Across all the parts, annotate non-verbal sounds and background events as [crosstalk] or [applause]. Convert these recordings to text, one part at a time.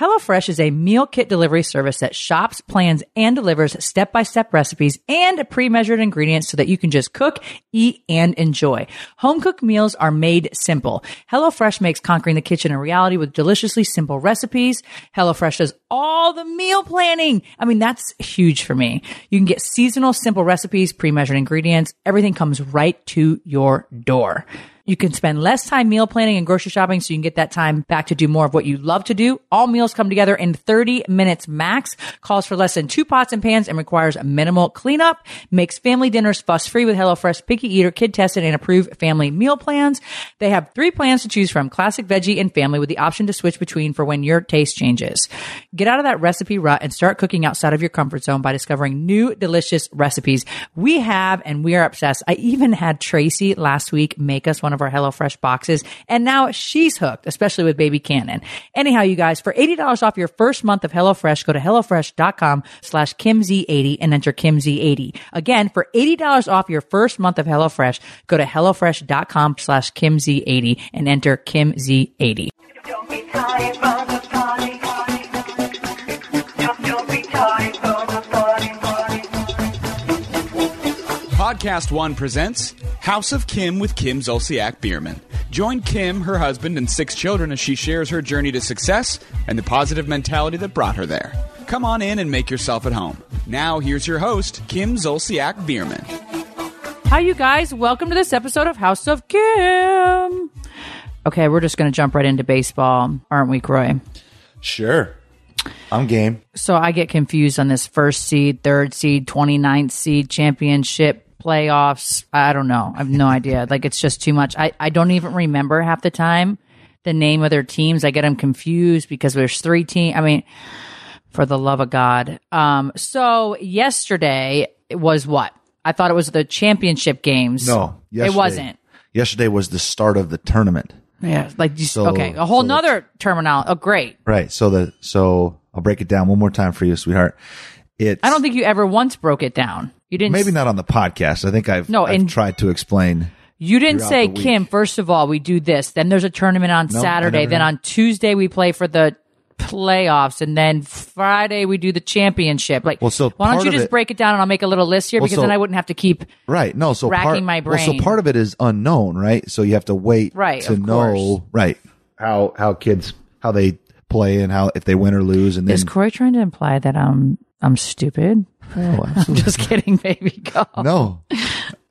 HelloFresh is a meal kit delivery service that shops, plans, and delivers step by step recipes and pre measured ingredients so that you can just cook, eat, and enjoy. Home cooked meals are made simple. HelloFresh makes conquering the kitchen a reality with deliciously simple recipes. HelloFresh does all the meal planning. I mean, that's huge for me. You can get seasonal, simple recipes, pre measured ingredients. Everything comes right to your door. You can spend less time meal planning and grocery shopping so you can get that time back to do more of what you love to do. All meals come together in 30 minutes max, calls for less than two pots and pans and requires minimal cleanup, makes family dinners fuss free with HelloFresh picky eater, kid tested and approved family meal plans. They have three plans to choose from, classic, veggie, and family with the option to switch between for when your taste changes. Get out of that recipe rut and start cooking outside of your comfort zone by discovering new delicious recipes. We have and we are obsessed. I even had Tracy last week make us one of our HelloFresh boxes and now she's hooked, especially with baby Cannon. Anyhow, you guys, for $80 off your first month of HelloFresh, go to HelloFresh.com slash KimZ80 and enter KimZ80. Again, for $80 off your first month of HelloFresh, go to HelloFresh.com slash KimZ80 and enter KimZ80. Don't be tired from the party, party. Don't, don't be tired from the party, party. Podcast One presents House of Kim with Kim Zolciak Biermann. Join Kim, her husband, and six children as she shares her journey to success and the positive mentality that brought her there. Come on in and make yourself at home. Now, here's your host, Kim Zolciak Biermann. Hi, you guys. Welcome to this episode of House of Kim. Okay, we're just going to jump right into baseball, aren't we, Kroy? Sure. I'm game. So I get confused on this first seed, third seed, 29th seed, championship, playoffs. I don't know. I have no idea. Like, it's just too much. I, I don't even remember half the time the name of their teams. I get them confused because there's three teams. I mean, for the love of God. Um, so yesterday it was what? I thought it was the championship games. No, it wasn't. Yesterday was the start of the tournament. Yeah, like you, So- okay, a whole so nother terminology. Oh, great. Right. So the so I'll break it down one more time for you, sweetheart. It's I don't think you ever once broke it down. You didn't. maybe not on the podcast. I think I've No, I've and- tried to explain. You didn't say. Kim. First of all, we do this. Then there's a tournament on Saturday. Then did. on Tuesday we play for the playoffs, and then Friday we do the championship. Like, Well, so why don't you just it- break it down and I'll make a little list here Well, because so- then I wouldn't have to keep. Right. No. So Racking part, my Well, so part of it is unknown, right? So you have to wait Right, to know course. right how how kids how they play and how if they win or lose and then Is Kroy trying to imply that I'm I'm stupid? Oh, [laughs] I'm just [laughs] kidding, baby. Go. no.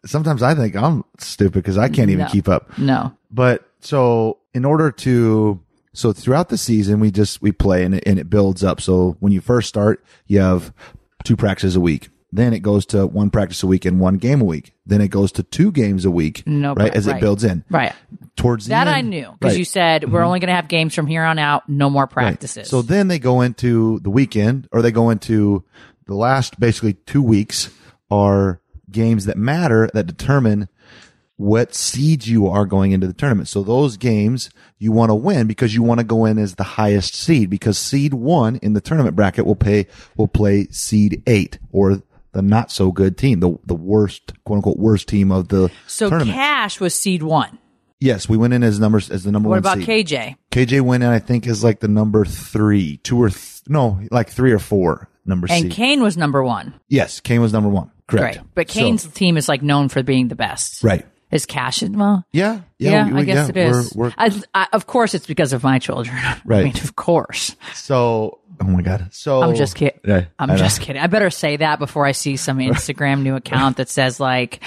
Sometimes I think I'm stupid because I can't even No. keep up. No. But so in order to so throughout the season we just we play and it, and it builds up. So when you first start, you have two practices a week. Then it goes to one practice a week and one game a week. Then it goes to two games a week. No, right but- as right. it builds in. Right. Towards the That I knew because Right. you said we're mm-hmm. only going to have games from here on out. No more Right. practices. So then they go into the weekend, or they go into the last basically two weeks are games that matter that determine what seeds you are going into the tournament. So those games you want to win because you want to go in as the highest seed because seed one in the tournament bracket will pay will play seed eight or the not so good team, the the worst quote unquote worst team of the so tournament. Kash was seed one. yes, we went in as numbers as the number What one What about seed. KJ? KJ went in, I think, is like the number three, two or th- no, like three or four number And seed. Kane was number one. yes, Kane was number one. Correct. Right. But So- Kane's team is like known for being the best. right. Is Kash well? Yeah. Yeah, we- we- I guess yeah, it is. We're, we're, I, I, of course, it's because of my children. [laughs] I Right. mean, of course. so Oh my god. So I'm just kidding. Yeah, I'm just kidding. I better say that before I see some Instagram new account that says like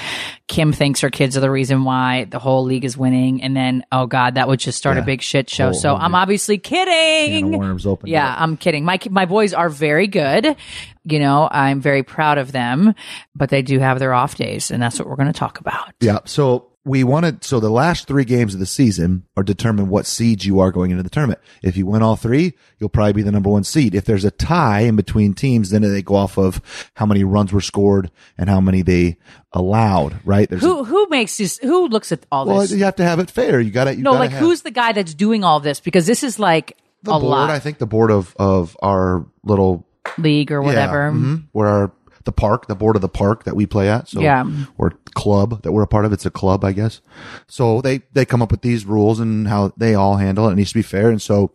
Kim thinks her kids are the reason why the whole league is winning, and then oh god, that would just start a big shit show. Whole- so whole I'm big obviously kidding. of worms open. Yeah, I'm kidding. My my boys are very good. You know, I'm very proud of them, but they do have their off days, and that's what we're going to talk about. Yeah. So we wanted, so the last three games of the season are determine what seed you are going into the tournament. If you win all three, you'll probably be the number one seed. If there's a tie in between teams, then they go off of how many runs were scored and how many they allowed, right? There's Who who makes this? Who looks at all this? well, this? you have to have it fair. You got to, you no, gotta like have who's the guy that's doing all this? Because this is like the a board? lot I think the board of, of our little league or whatever. Yeah, mhm. Where our the park, the board of the park that we play at. So Yeah. or club that we're a part of. It's a club, I guess. So they they come up with these rules and how they all handle it. It needs to be fair. And so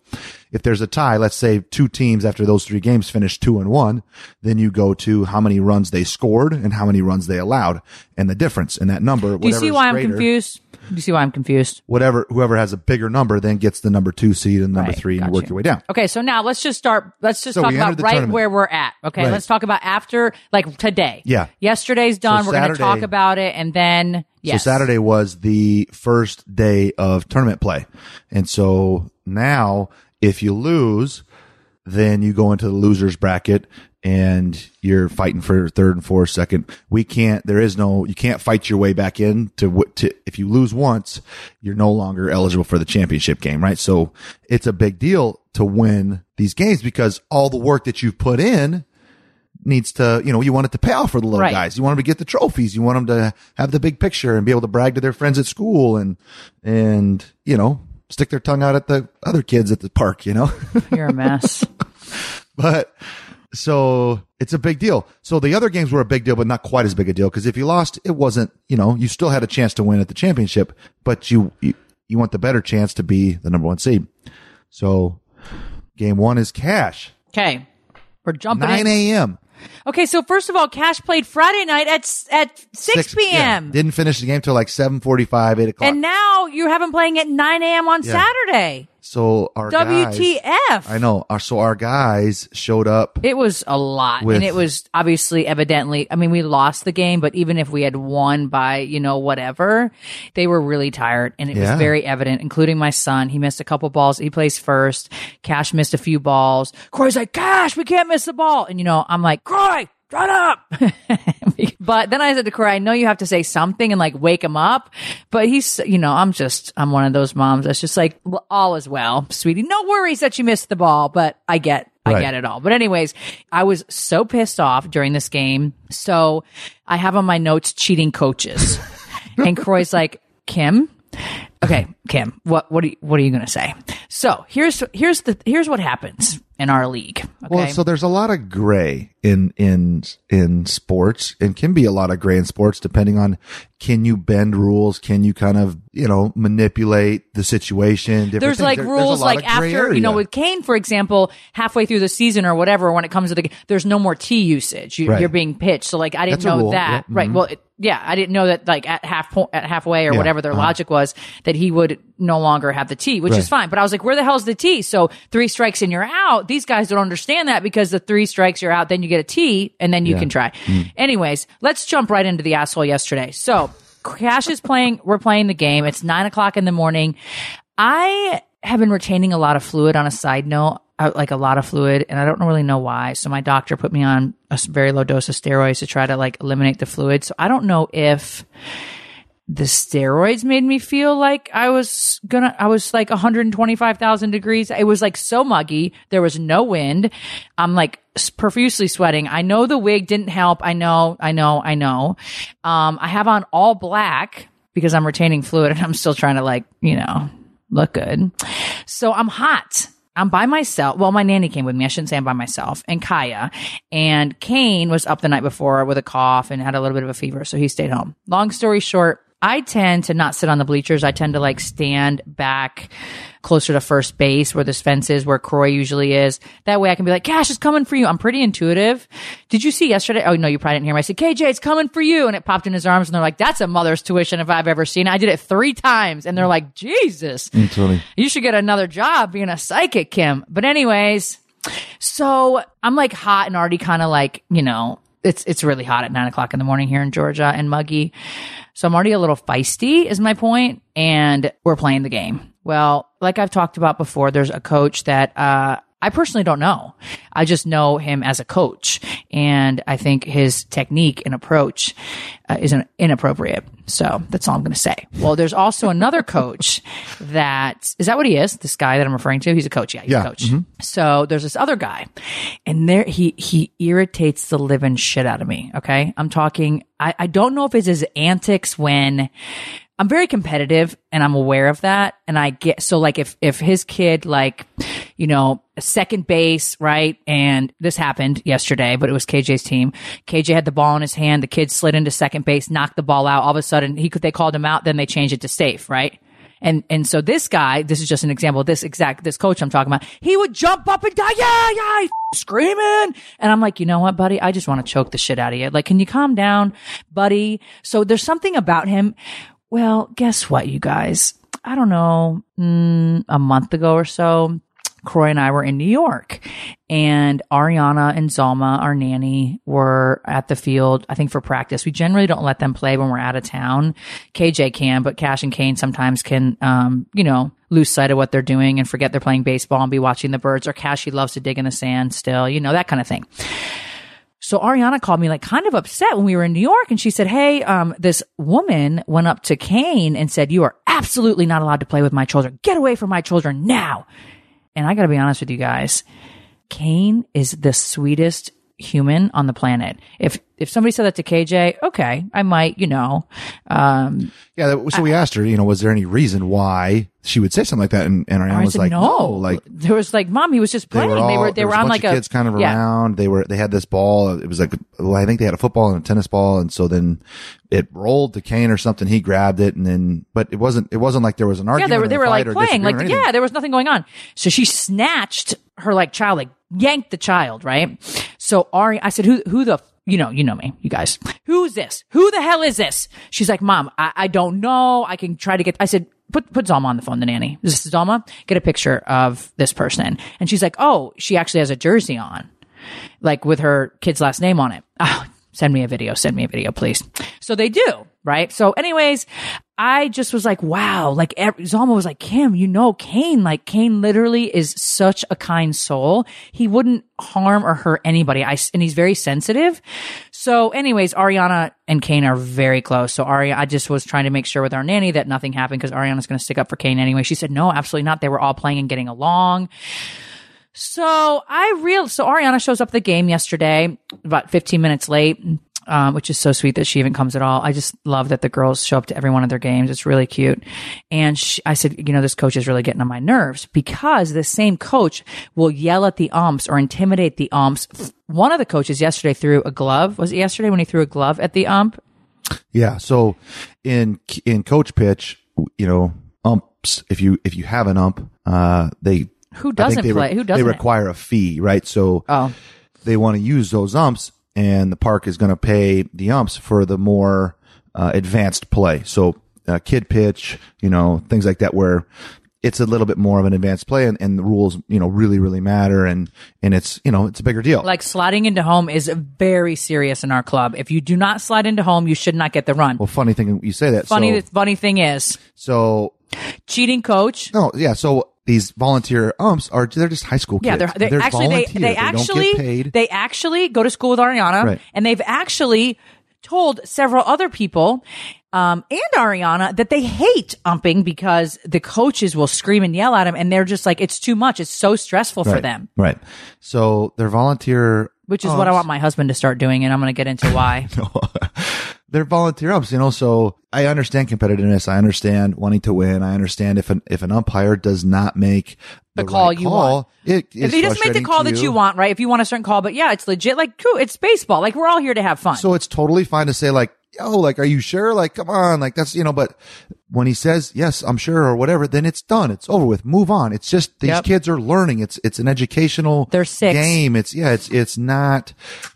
if there's a tie, let's say two teams after those three games finish two and one, then you go to how many runs they scored and how many runs they allowed, and the difference in that number. Do you see why I'm confused? Do you see why I'm confused? Whatever, whoever has a bigger number then gets the number two seed and number Right, three, and you work you. your way down. Okay, so now let's just start. Let's just So talk about right tournament. where we're at. Okay, Right. let's talk about after, like today. Yeah. Yesterday's done. So we're going to talk about it, and then yes. So Saturday was the first day of tournament play. And so now if you lose, then you go into the losers bracket and you're fighting for third and fourth, second. We can't, there is no, you can't fight your way back in to, what- to, if you lose once, you're no longer eligible for the championship game, right? So it's a big deal to win these games because all the work that you've put in needs to, you know, you want it to pay off for the little Right. guys. You want them to get the trophies. You want them to have the big picture and be able to brag to their friends at school and, and, you know, stick their tongue out at the other kids at the park, you know? [laughs] You're a mess. but so it's a big deal. So the other games were a big deal, but not quite as big a deal. Cause if you lost, it wasn't, you know, you still had a chance to win at the championship, but you, you, you want the better chance to be the number one seed. So game one is cash. Okay, we're jumping 9 a.m. Okay, so first of all, Kash played Friday night at at six, yeah. p.m. Didn't finish the game till like 745, 8 o'clock. and now you have him playing at nine a.m. on Yeah. Saturday. So our guys- WTF? I know. Our, so our guys showed up. It was a lot. With- and it was obviously evidently, I mean, we lost the game, but even if we had won by, you know, whatever, they were really tired. And it Yeah. was very evident, including my son. He missed a couple balls. He plays first. Kash missed a few balls. Corey's like, Kash, we can't miss the ball. And, you know, I'm like, Corey, shut up. [laughs] but then I said to Corey, I know you have to say something and like wake him up. But he's, you know, I'm just, I'm one of those moms that's just like, "Well, all is well, sweetie. No worries that you missed the ball, but I get, I get it all. But anyways, I was so pissed off during this game. So I have on my notes cheating coaches. [laughs] and Kroy's like, Kim, okay, Kim, what what are you, what are you going to say? So, here's here's the here's what happens in our league. Okay? Well, so there's a lot of gray in in in sports, and can be a lot of gray in sports depending on can you bend rules, can you kind of you know manipulate the situation. different there's things. like There- there's rules lot like after you know with Kane for example halfway through the season or whatever when it comes to the there's no more T usage you, Right. you're being pitched so like I didn't That's know that yeah, right mhm. well it, yeah I didn't know that like at half point at halfway or Yeah, whatever their uh-huh. logic was that he would no longer have the T which is fine but I was like where the hell's the T so three strikes and you're out these guys don't understand that because the three strikes you're out then you get a T and then you Yeah. can try Mm. anyways let's jump right into the asshole yesterday so Kash is playing [laughs] we're playing the game it's nine o'clock in the morning I have been retaining a lot of fluid on a side note, uh, like a lot of fluid, and I don't really know why. So my doctor put me on a very low dose of steroids to try to like eliminate the fluid. So I don't know if the steroids made me feel like I was gonna, I was like 125,000 degrees. It was like so muggy. There was no wind. I'm like profusely sweating. I know the wig didn't help. I know, I know, I know. Um, I have on all black because I'm retaining fluid and I'm still trying to like, you know, look good. So I'm hot. I'm by myself. Well, my nanny came with me. I shouldn't say I'm by myself. And Kaia. And Kane was up the night before with a cough and had a little bit of a fever. So he stayed home. Long story short, I tend to not sit on the bleachers. I tend to like stand back closer to first base where this fence is, where Croy usually is. That way I can be like, Kash is coming for you. I'm pretty intuitive. Did you see yesterday? Oh, no, you probably didn't hear me. I said, KJ, it's coming for you. And it popped in his arms and they're like, that's a mother's tuition if I've ever seen it. I did it three times and they're like, Jesus, mm, That's you should get another job being a psychic, Kim. But anyways, So I'm like hot and already kind of like, you know, it's, it's really hot at nine o'clock in the morning here in Georgia and muggy. So I'm already a little feisty is my point, and we're playing the game. Well, like I've talked about before, there's a coach that, uh, I personally don't know. I just know him as a coach, and I think his technique and approach uh, is an- inappropriate. So that's all I'm going to say. Well, there's also [laughs] another coach that is that what he is? This guy that I'm referring to. He's a coach. Yeah, he's Yeah, a coach. So there's this other guy, and there he he irritates the living shit out of me. Okay, I'm talking. I I don't know if it's his antics when. I'm very competitive and I'm aware of that. And I get, so like if, if his kid, like, you know, second base, right? And this happened yesterday, but it was KJ's team. KJ had the ball in his hand. The kid slid into second base, knocked the ball out. All of a sudden he could, they called him out. Then they changed it to safe, right? And, and so this guy, this is just an example, this exact, this coach I'm talking about, he would jump up and down, yeah, yeah, f- screaming. And I'm like, you know what, buddy? I just want to choke the shit out of you. Like, can you calm down, buddy? So there's something about him. Well, guess what, you guys? I don't know, mm, a month ago or so, Kroy and I were in New York and Ariana and Zalma, our nanny, were at the field, I think for practice. We generally don't let them play when we're out of town. KJ can, but Kash and Kane sometimes can, um, you know, lose sight of what they're doing and forget they're playing baseball and be watching the birds or Kash, he loves to dig in the sand still, you know, that kind of thing. So Ariana called me like kind of upset when we were in New York and she said, Hey, um, this woman went up to Kane and said, you are absolutely not allowed to play with my children. Get away from my children now. And I gotta be honest with you guys. Kane is the sweetest human on the planet. If, if somebody said that to KJ, okay, I might, you know, um, Yeah. that- So we asked her, you know, was there any reason why she would say something like that? And, and Ariana I was like, no, no, like there was like, mom, he was just they playing. were all, they were, they were on a like a kids kind of yeah. around. They were, they had this ball. It was like, well, I think they had a football and a tennis ball. And so then it rolled to Kane or something. He grabbed it and then, but it wasn't, it wasn't like there was an argument. Yeah, they were they were like playing, like disagreement or anything. yeah, there was nothing going on. So she snatched her like child, like yanked the child, right? So Ari, I said, who who the you know you know me, you guys, who's this? Who the hell is this? She's like, mom, I, I don't know. I can try to get. I said. Put put Zalma on the phone, the nanny. This is Zalma. Get a picture of this person, and she's like, "Oh, she actually has a jersey on, like with her kid's last name on it." [laughs] Oh, send me a video. Send me a video, please. So they do, right? So, anyways, I just was like, wow, like Zalma was like, Kim, you know, Kane, like Kane literally is such a kind soul. He wouldn't harm or hurt anybody. I, and he's very sensitive. So anyways, Ariana and Kane are very close. So Ari, I just was trying to make sure with our nanny that nothing happened because Ariana's going to stick up for Kane anyway. She said, no, absolutely not. They were all playing and getting along. So I real so Ariana shows up the game yesterday about 15 minutes late, um, which is so sweet that she even comes at all. I just love that the girls show up to every one of their games. It's really cute. And she, I said, you know, this coach is really getting on my nerves because the same coach will yell at the umps or intimidate the umps. One of the coaches yesterday threw a glove. Was it yesterday when he threw a glove at the ump? Yeah. So in in coach pitch, you know, umps. If you if you have an ump, uh, they Who doesn't they play? Who doesn't? They require a fee, right? So Oh. they want to use those umps, and the park is going to pay the umps for the more uh, advanced play. So uh, kid pitch, you know, things like that, where it's a little bit more of an advanced play, and, and the rules, you know, really really matter, and and it's you know it's a bigger deal. Like sliding into home is very serious in our club. If you do not slide into home, you should not get the run. well, funny thing you say that. funny, So, funny thing is, so cheating coach. No, yeah. So these volunteer umps are they're just high school kids. Yeah, they're, they actually they they actually paid. they actually go to school with Ariana, Right. and they've actually told several other people um, and Ariana that they hate umping because the coaches will scream and yell at them, and they're just like it's too much. It's so stressful for them. Right. So they're volunteer. Which is what I want my husband to start doing, and I'm going to get into why. [laughs] they're volunteer umps, you know. So I understand competitiveness. I understand wanting to win. I understand if an if an umpire does not make The the, call right you call, want. it if he doesn't make the call that you want, right? If you want a certain call, but yeah, it's legit. Like, cool, it's baseball. Like, we're all here to have fun. So it's totally fine to say like, yo, like, are you sure? Like, come on, like that's you know. But when he says yes, I'm sure or whatever, then it's done. It's over with. Move on. It's just these Yep. kids are learning. It's it's an educational They're six. game. It's yeah. It's it's not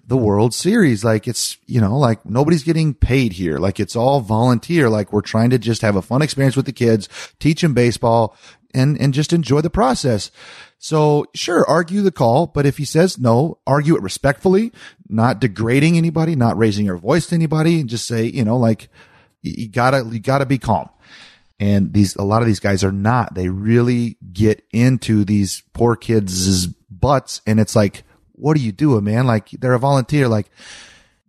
the World Series. Like it's you know like nobody's getting paid here. Like it's all volunteer. Like we're trying to just have a fun experience with the kids, teach them baseball. And, and just enjoy the process. So sure, argue the call, but if he says no, argue it respectfully, not degrading anybody, not raising your voice to anybody and just say, you know, like you gotta, you gotta be calm. And these, a lot of these guys are not. They really get into these poor kids' butts. And it's like, what are you doing, man? Like they're a volunteer. Like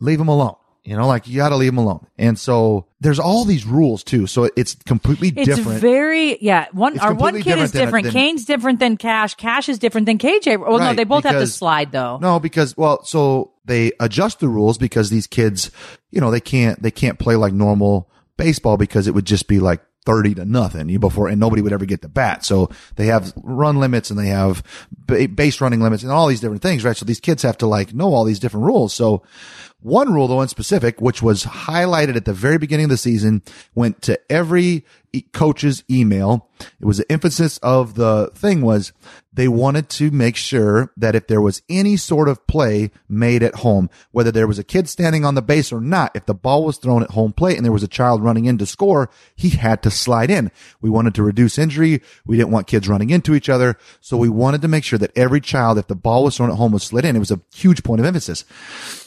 leave them alone. You know, like you got to leave them alone. And so there's all these rules too. So it's completely different. It's different. very yeah. One It's our one kid is different than- different. than- Kane's different than Kash. Kash is different than KJ. Well, no, they both have to slide though. No, because well, so they adjust the rules because these kids, you know, they can't they can't play like normal baseball because it would just be like 30 to nothing before and nobody would ever get the bat. So they have run limits and they have base running limits and all these different things, right? So these kids have to like know all these different rules. So one rule though one specific, which was highlighted at the very beginning of the season, went to every coach's email. It was the emphasis of the thing was they wanted to make sure that if there was any sort of play made at home, whether there was a kid standing on the base or not, if the ball was thrown at home plate and there was a child running in to score, he had to slide in. We wanted to reduce injury. We didn't want kids running into each other. So we wanted to make sure that every child, if the ball was thrown at home, was slid in. It was a huge point of emphasis.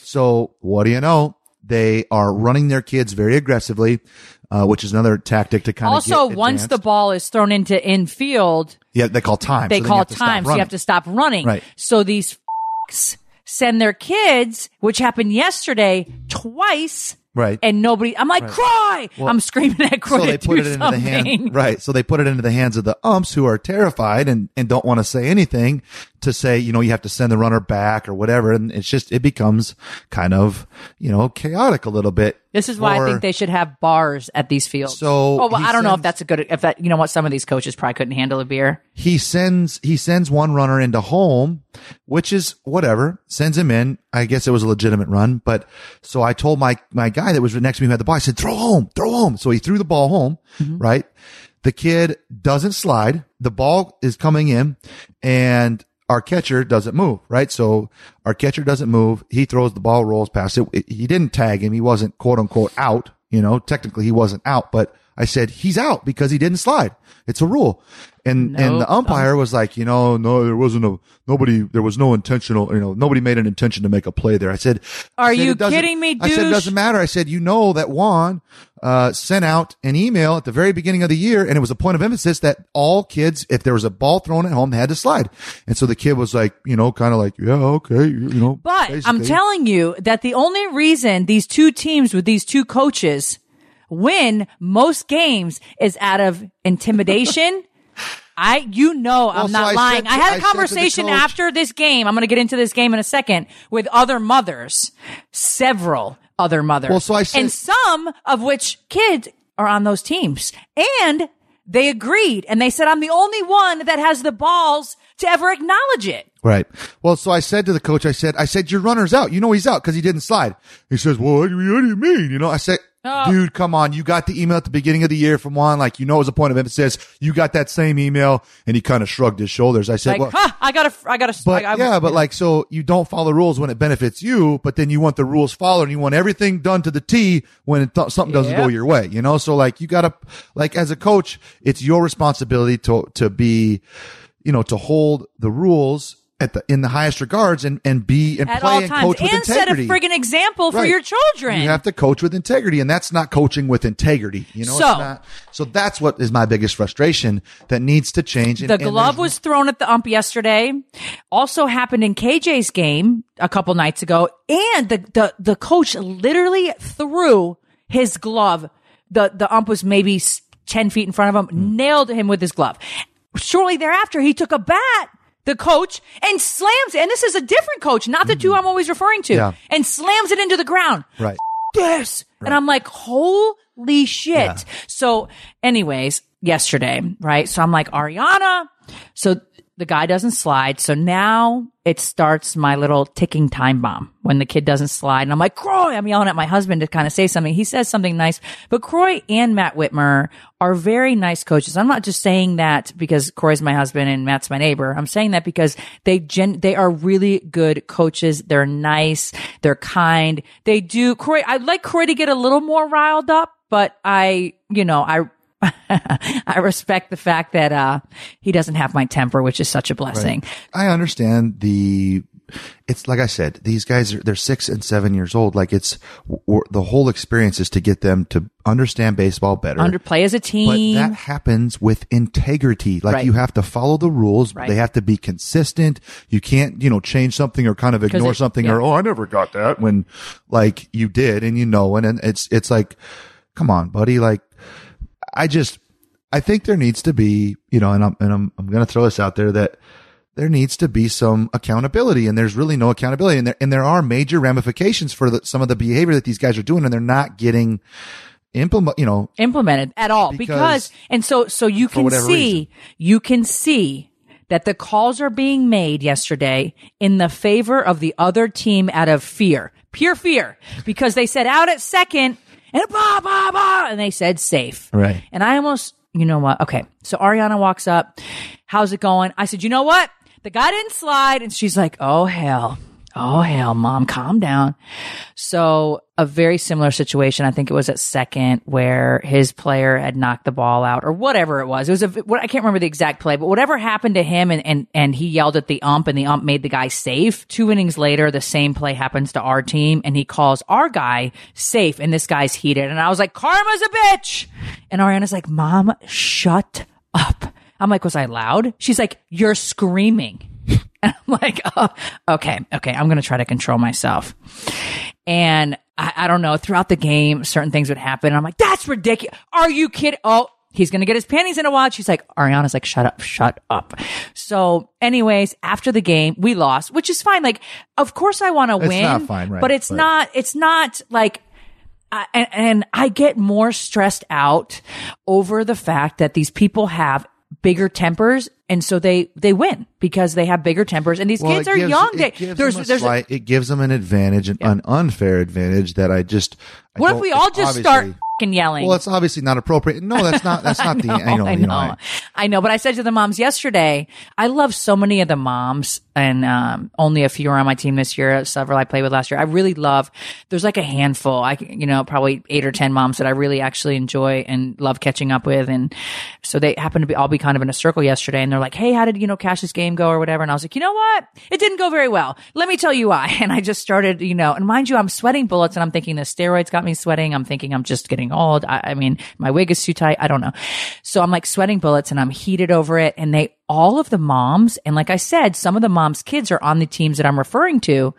So what do you know? They are running their kids very aggressively, uh, which is another tactic to kind of Also, once the ball is thrown into infield, yeah, they call time. they So call have to stop time, so you have to stop running. Right. So these f***s send their kids, which happened yesterday, twice. Right. And nobody, I'm like, Kroy! I'm screaming at Kroy so they put it into something. the hand, [laughs] right? So they put it into the hands of the umps who are terrified and, and don't want to say anything to say, you know, you have to send the runner back or whatever. And it's just, it becomes kind of, you know, chaotic a little bit. This is why I think they should have bars at these fields. So oh, well, I don't know if that's a good, if that, you know what, some of these coaches probably couldn't handle a beer. he sends he sends one runner into home, which is whatever. Sends him in. I guess it was a legitimate run, but so I told my my guy that was next to me who had the ball. I said, "Throw home, throw home." So he threw the ball home. Mm-hmm. Right. The kid doesn't slide. The ball is coming in, and our catcher doesn't move. Right. So our catcher doesn't move. He throws the ball, rolls past it. He didn't tag him. He wasn't quote unquote out. You know, technically he wasn't out, but I said he's out because he didn't slide. It's a rule. And and the umpire was like, you know, no, there wasn't a nobody. There was no intentional. You know, nobody made an intention to make a play there. I said, Are I said, you kidding me, I said it doesn't matter. I said, you know that Juan uh, sent out an email at the very beginning of the year, and it was a point of emphasis that all kids, if there was a ball thrown at home, they had to slide. And so the kid was like, you know, kind of like, yeah, okay, you, you know. But I'm telling you that the only reason these two teams with these two coaches win most games is out of intimidation. [laughs] I, you know, I'm Well, so not I lying. said to- I had I a the conversation after this game. I'm going to get into this game in a second with other mothers, several other mothers. Well, so I said- and some of which kids are on those teams and they agreed and they said, I'm the only one that has the balls to ever acknowledge it. Right. Well, so I said to the coach, I said, I said, your runner's out. You know he's out because he didn't slide. He says, well, what do you, what do you mean? You know, I said, Oh. dude, come on. You got the email at the beginning of the year from Juan. Like, you know, it was a point of emphasis. You got that same email. And he kind of shrugged his shoulders. I said, Like, well, huh, I gotta, I gotta, but I, I- yeah, but like, so you don't follow the rules when it benefits you, but then you want the rules followed and you want everything done to the T when it th- something doesn't Yep. go your way, you know? So like, you gotta, like, as a coach, it's your responsibility to, to be, you know, to hold the rules at the, in the highest regards and, and be and at play and times, coach with and set a integrity. friggin' example for Right. your children. You have to coach with integrity, and that's not coaching with integrity. You know, So- it's not, so that's what is my biggest frustration that needs to change. And- the glove was thrown at the ump yesterday. Also happened in KJ's game a couple nights ago, and the the the coach literally threw his glove. the The ump was maybe ten feet in front of him, Hmm. nailed him with his glove. Shortly thereafter, he took a bat. The coach and slams and this is a different coach, not the two mm-hmm. I'm always referring to. Yeah. and slams it into the ground. right. this. And I'm like, holy shit. So anyways, yesterday, right? So I'm like, Ariana. So the guy doesn't slide. So now it starts my little ticking time bomb when the kid doesn't slide. And I'm like, Kroy, I'm yelling at my husband to kind of say something. He says something nice, but Kroy and Matt Whitmer are very nice coaches. I'm not just saying that because Kroy's my husband and Matt's my neighbor. I'm saying that because they gen, they are really good coaches. They're nice. They're kind. They do Kroy. I'd like Kroy to get a little more riled up, but I, you know, I, [laughs] I respect the fact that uh, he doesn't have my temper, which is such a blessing. I understand the. It's like I said, these guys are they're six and seven years old. Like it's w- the whole experience is to get them to understand baseball better. Underplay as a but team. that happens with integrity. Like Right. you have to follow the rules. Right. They have to be consistent. You can't, you know, change something or kind of ignore it- something yeah. or, oh, I never got that when like you did and you know, and, and it's, it's like, come on, buddy. Like I just, I think there needs to be, you know, and I'm, and I'm, I'm going to throw this out there that there needs to be some accountability and there's really no accountability and there, and there are major ramifications for the, some of the behavior that these guys are doing and they're not getting implement, you know, implemented at all because, Because- and so so you can see reason. you can see that the calls are being made yesterday in the favor of the other team out of fear pure fear because they said out at second and blah blah blah and they said safe. Right. and i almost you know what? Okay. So ariana walks up. How's it going? I said you know what? The guy didn't slide. And she's like oh hell. Oh hell mom calm down. So a very similar situation. I think it was at second where his player had knocked the ball out or whatever it was. It was a, what, I can't remember the exact play, but whatever happened to him and, and, and he yelled at the ump and the ump made the guy safe. Two innings later, the same play happens to our team and he calls our guy safe and this guy's heated. And I was like, karma's a bitch. And Ariana's like, mom, shut up. I'm like, was I loud? She's like, you're screaming. [laughs] And I'm like, oh, okay, okay, I'm going to try to control myself. And I, I don't know, throughout the game, certain things would happen. And I'm like, that's ridiculous. Are you kidding? Oh, he's going to get his panties in a wad. She's like, Ariana's like, shut up, shut up. So anyways, after the game, we lost, which is fine. Like, of course I want to win, not fine, right, but it's but- not, it's not like, I- and, and I get more stressed out over the fact that these people have bigger tempers and so they they win because they have bigger tempers and these Well, kids are gives- young it they, gives there's them a there's it gives them an advantage, an, an unfair advantage that I just. I what if we all just start yelling Well, it's obviously not appropriate. No, that's not. That's not [laughs] the. I You know, I you know, know, I- I know. But I said to the moms yesterday, I love so many of the moms, and um, only a few are on my team this year. Several I played with last year. I really love. There's like a handful. I you know probably eight or ten moms that I really actually enjoy and love catching up with, and so they happen to be all be kind of in a circle yesterday, and they're like, "Hey, how did you know Kash's game go or whatever?" And I was like, "You know what? It didn't go very well. Let me tell you why." [laughs] And I just started, you know, and mind you, I'm sweating bullets, and I'm thinking the steroids got me sweating. I'm thinking I'm just getting old. I, I mean, my wig is too tight. I don't know. So I'm like sweating bullets, and I'm heated over it. And they, all of the moms, and like I said, some of the moms' kids are on the teams that I'm referring to.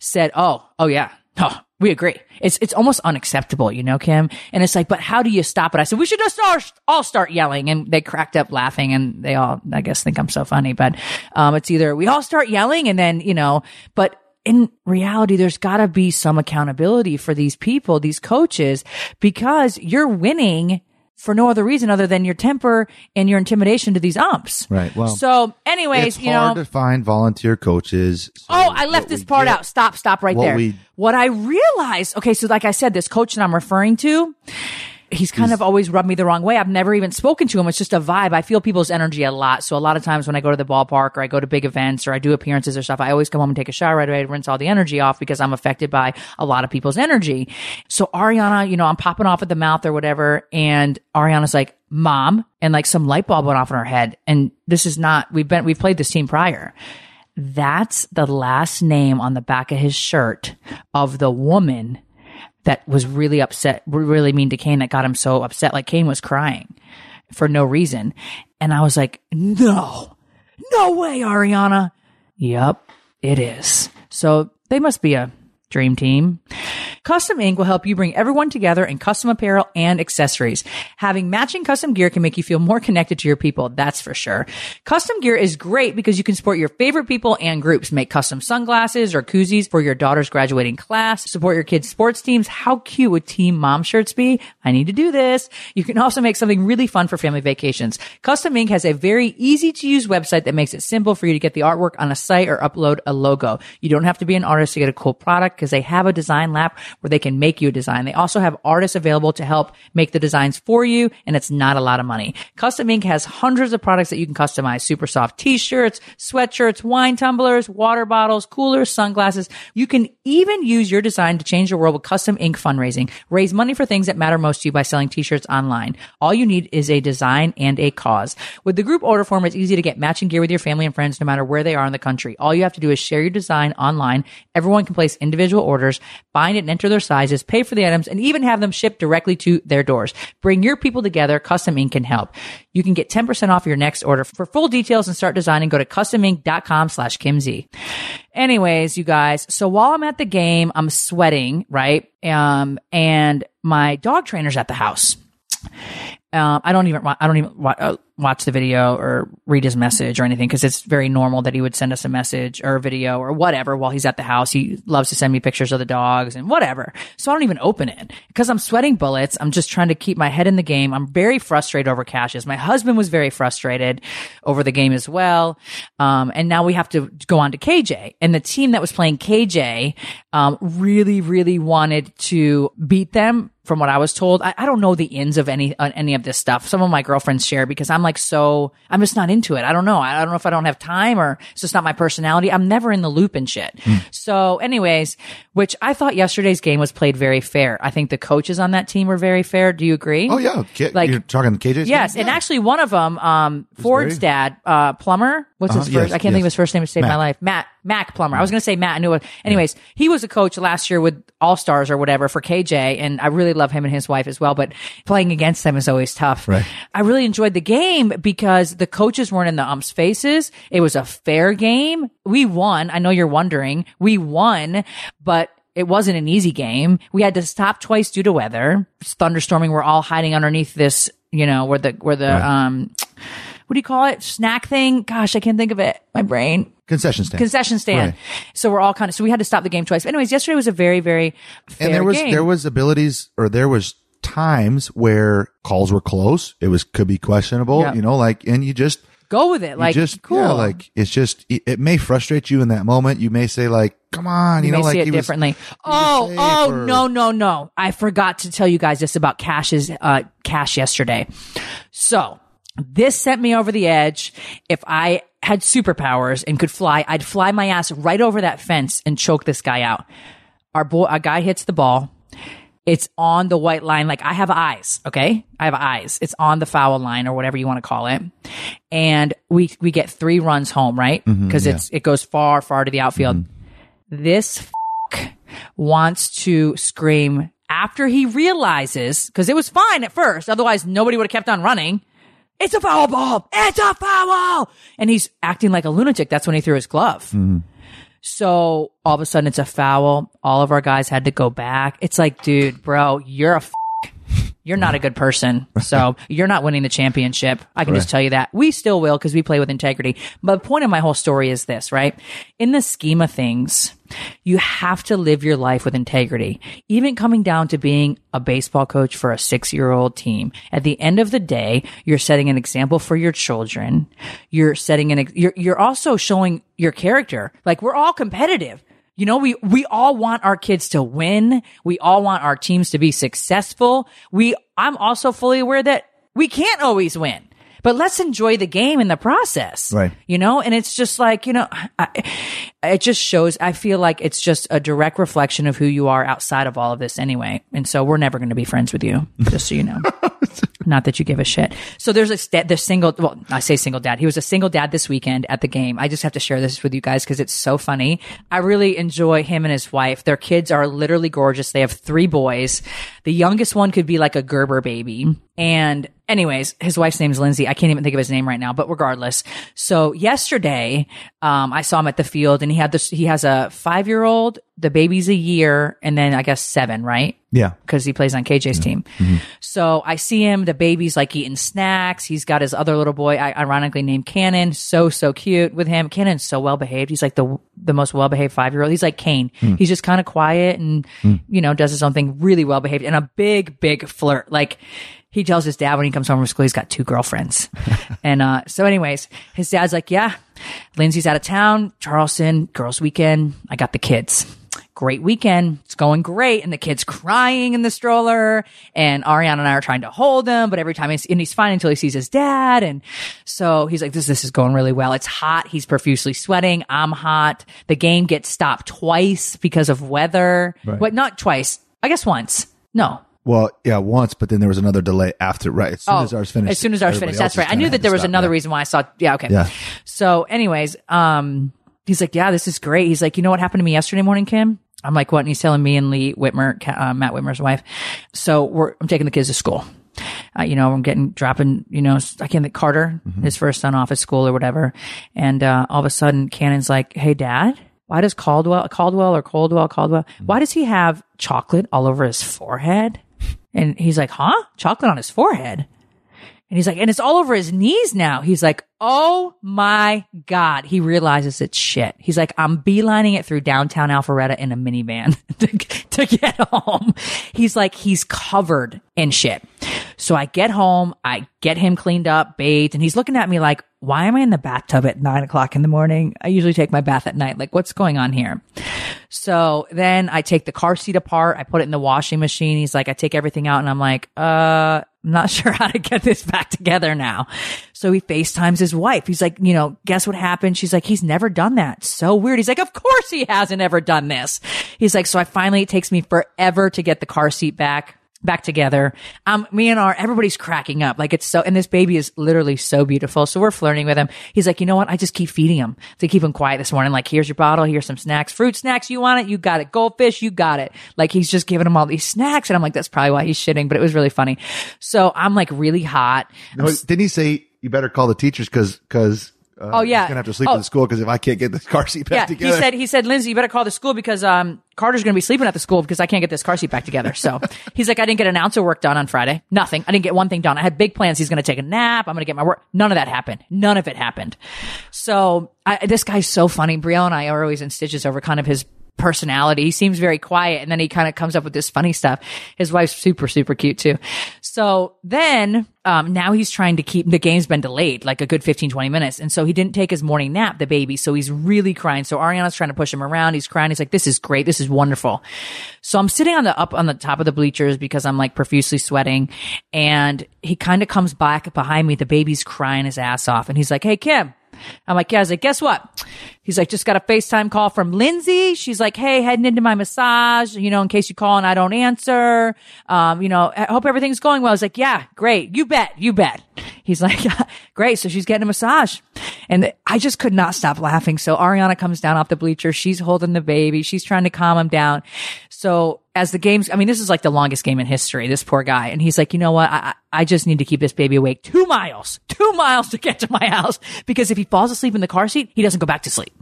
Said, "Oh, oh yeah, oh, we agree. It's it's almost unacceptable, you know, Kim." And it's like, "But how do you stop it?" I said, "We should just all, all start yelling." And they cracked up laughing, and they all, I guess, think I'm so funny. But um, it's either we all start yelling, and then you know, but in reality, there's got to be some accountability for these people, these coaches, because you're winning for no other reason other than your temper and your intimidation to these umps. Right, well, so, anyways, It's you hard know, to find volunteer coaches. So Oh, I left this part get- out. Stop, stop right what there. we- what I realized, okay, so like I said, this coach that I'm referring to, he's kind of always rubbed me the wrong way. I've never even spoken to him. It's just a vibe. I feel people's energy a lot. So a lot of times when I go to the ballpark or I go to big events or I do appearances or stuff, I always come home and take a shower right away to rinse all the energy off because I'm affected by a lot of people's energy. So Ariana, you know, I'm popping off at the mouth or whatever. And Ariana's like, mom, and like some light bulb went off in her head. And this is not, we've been, we've played this team prior. That's the last name on the back of his shirt of the woman that was really upset, really mean to Kane that got him so upset. Like Kane was crying for no reason. And I was like, no, no way, Ariana. Yep, it is. So they must be a dream team. Custom Ink will help you bring everyone together in custom apparel and accessories. Having matching custom gear can make you feel more connected to your people, that's for sure. Custom gear is great because you can support your favorite people and groups. Make custom sunglasses or koozies for your daughter's graduating class. Support your kids' sports teams. How cute would Team Mom shirts be? I need to do this. You can also make something really fun for family vacations. Custom Ink has a very easy to use website that makes it simple for you to get the artwork on a site or upload a logo. You don't have to be an artist to get a cool product because they have a design lab where they can make you a design. They also have artists available to help make the designs for you, and it's not a lot of money. Custom Ink has hundreds of products that you can customize. Super soft t-shirts, sweatshirts, wine tumblers, water bottles, coolers, sunglasses. You can even use your design to change the world with Custom Ink fundraising. Raise money for things that matter most to you by selling t-shirts online. All you need is a design and a cause. With the group order form, it's easy to get matching gear with your family and friends no matter where they are in the country. All you have to do is share your design online. Everyone can place individual orders, bind it and enter their sizes, pay for the items, and even have them shipped directly to their doors. Bring your people together. Custom Ink can help. You can get 10% off your next order. For full details and start designing, go to customink.com slash kimz. Anyways, you guys, so while I'm at the game, I'm sweating, right? Um, and my dog trainer's at the house. Um, I don't even I don't even uh, watch the video or read his message or anything because it's very normal that he would send us a message or a video or whatever while he's at the house. He loves to send me pictures of the dogs and whatever. So I don't even open it because I'm sweating bullets. I'm just trying to keep my head in the game. I'm very frustrated over cashes. My husband was very frustrated over the game as well. Um, and now we have to go on to KJ and the team that was playing KJ, um, really, really wanted to beat them from what I was told. I, I don't know the ins of any uh, any of this stuff. Some of my girlfriends share because I'm like so I'm just not into it. I don't know. I don't know if I don't have time or it's just not my personality. I'm never in the loop and shit. So, anyways, which I thought yesterday's game was played very fair. I think the coaches on that team were very fair. Do you agree? Oh yeah, K- Like- you're talking KJ's. Yes, game? and actually, one of them, um, Ford's very- dad, uh, Plummer. What's his Uh-huh, first? yes, I can't think of his first name to save my life. Matt Mac Plummer. I was going to say Matt. I knew it. Anyways, he was a coach last year with All Stars or whatever for KJ, and I really love him and his wife as well. But playing against them is always tough. Right. I really enjoyed the game because the coaches weren't in the umps' faces. It was a fair game. We won. I know you're wondering. We won, but it wasn't an easy game. We had to stop twice due to weather. It's thunderstorming. We're all hiding underneath this, you know, where the, where the, um, what do you call it? Snack thing? Gosh, I can't think of it. My brain. concession stand. Concession stand. Right. So we're all kind of, so we had to stop the game twice. Anyways, yesterday was a very, very fair and there was game. there was abilities or there was times where calls were close. It was could be questionable. Yeah. You know, like and you just Go with it. Like, just cool. yeah, like it's just it, it may frustrate you in that moment. You may say like, "Come on," you, you know, like it differently. was oh, oh, or- no, no, no! I forgot to tell you guys this about Kash's uh, Kash yesterday. So this sent me over the edge. If I had superpowers and could fly, I'd fly my ass right over that fence and choke this guy out. Our boy, a guy hits the ball. It's on the white line. Like I have eyes. Okay. I have eyes. It's on the foul line or whatever you want to call it. And we, we get three runs home, right? Mm-hmm, because it's, it goes far, far to the outfield. Mm-hmm. This f- wants to scream after he realizes, because it was fine at first. Otherwise, nobody would have kept on running. It's a foul ball. It's a foul. And he's acting like a lunatic. That's when he threw his glove. So all of a sudden it's a foul. All of our guys had to go back. It's like, dude, bro, you're a f- you're not a good person. So [laughs] you're not winning the championship. I can just tell you that. We still will because we play with integrity. But the point of my whole story is this, right? In the scheme of things, you have to live your life with integrity. Even coming down to being a baseball coach for a six year old team. At the end of the day, you're setting an example for your children. You're setting an, you're, you're also showing your character. Like we're all competitive. You know, we, we all want our kids to win. We all want our teams to be successful. We, I'm also fully aware that we can't always win, but let's enjoy the game in the process. Right. You know, and it's just like, you know, I, it just shows, I feel like it's just a direct reflection of who you are outside of all of this anyway. And so we're never going to be friends with you, just so you know. [laughs] Not that you give a shit. So there's a sta- the single. Well, I say single dad. He was a single dad this weekend at the game. I just have to share this with you guys because it's so funny. I really enjoy him and his wife. Their kids are literally gorgeous. They have three boys. The youngest one could be like a Gerber baby. And anyways, his wife's name's Lindsay. I can't even think of his name right now, but regardless. So yesterday, um, I saw him at the field and he had this, he has a five year old, the baby's a year, and then I guess seven, right? Yeah. because he plays on KJ's team. Mm-hmm. So I see him. The baby's like eating snacks. He's got his other little boy, ironically named Cannon. So so cute with him. Cannon's so well behaved. He's like the the most well behaved five year old. He's like Kane. Hmm. He's just kind of quiet and hmm. you know does his own thing. Really well behaved and a big big flirt. Like he tells his dad when he comes home from school he's got two girlfriends. [laughs] and uh, so, anyways, his dad's like, "Yeah, Lindsay's out of town, Charleston, girls' weekend. I got the kids." Great weekend. It's going great. And the kid's crying in the stroller. And Ariana and I are trying to hold him, but every time he's, and he's fine until he sees his dad. And so he's like, this, this is going really well. It's hot. He's profusely sweating. I'm hot. The game gets stopped twice because of weather. Right. But not twice. I guess once. No. Well, yeah, once, but then there was another delay after. Right, as soon as ours finished. Oh, As soon as ours finished. That's right. I knew that there was stop, another reason why I saw. Yeah. Okay. Yeah. So, anyways, um, he's like, yeah, this is great. He's like, you know what happened to me yesterday morning, Kim? I'm like, what? And he's telling me and Lee Whitmer, uh, Matt Whitmer's wife. So we're, I'm taking the kids to school. Uh, you know, I'm getting, dropping, you know, I can't think Carter, Mm-hmm. his first son off at school or whatever. And, uh, all of a sudden Cannon's like, Hey dad, why does Caldwell, Caldwell or Caldwell, Caldwell, why does he have chocolate all over his forehead? And he's like, huh? Chocolate on his forehead? And he's like, and it's all over his knees now. He's like, oh my God. He realizes it's shit. He's like, I'm beelining it through downtown Alpharetta in a minivan [laughs] to, to get home. He's like, he's covered in shit. So I get home, I get him cleaned up, bathed, and he's looking at me like, why am I in the bathtub at nine o'clock in the morning? I usually take my bath at night. Like, what's going on here? So then I take the car seat apart. I put it in the washing machine. He's like, I take everything out and I'm like, uh, I'm not [laughs] sure how to get this back together now. So he FaceTimes his wife. He's like, you know, guess what happened? She's like, he's never done that. So weird. He's like, of course he hasn't ever done this. He's like, so I finally, it takes me forever to get the car seat back back together. Um, me and our, everybody's cracking up. Like it's so, and this baby is literally so beautiful. So we're flirting with him. He's like, you know what? I just keep feeding him to keep him quiet this morning. Like, here's your bottle. Here's some snacks, fruit snacks. You want it? You got it. Goldfish. You got it. Like he's just giving him all these snacks. And I'm like, that's probably why he's shitting, but it was really funny. So I'm like really hot. No, didn't he say you better call the teachers because because uh, Oh, yeah. he's gonna have to sleep Oh. at the school because if I can't get this car seat back Yeah, together, he said. He said, Lindsay, you better call the school because um, Carter's going to be sleeping at the school because I can't get this car seat back together. So [laughs] he's like, I didn't get an ounce of work done on Friday. Nothing. I didn't get one thing done. I had big plans. He's going to take a nap. I'm going to get my work. None of that happened. None of it happened. So I, this guy's so funny. Brielle and I are always in stitches over kind of his personality. He seems very quiet and then he kind of comes up with this funny stuff. His wife's super, super cute too. So then, um, now he's trying to keep the game's been delayed like a good 15, 20 minutes. And so he didn't take his morning nap, the baby. So he's really crying. So Ariana's trying to push him around. He's crying. He's like, this is great. This is wonderful. So I'm sitting on the up on the top of the bleachers because I'm like profusely sweating and he kind of comes back behind me. The baby's crying his ass off and he's like, Hey, Kim, I'm like, yeah. I was like, guess what? He's like, just got a FaceTime call from Lindsay. She's like, hey, heading into my massage, you know, in case you call and I don't answer. Um, you know, I hope everything's going well. I was like, yeah, great. You bet. You bet. He's [laughs] like, great. So she's getting a massage. And I just could not stop laughing. So Ariana comes down off the bleacher. She's holding the baby. She's trying to calm him down. So as the games, I mean, this is like the longest game in history, this poor guy. And he's like, you know what? I, I just need to keep this baby awake two miles, two miles to get to my house because if he falls asleep in the car seat, he doesn't go back to sleep.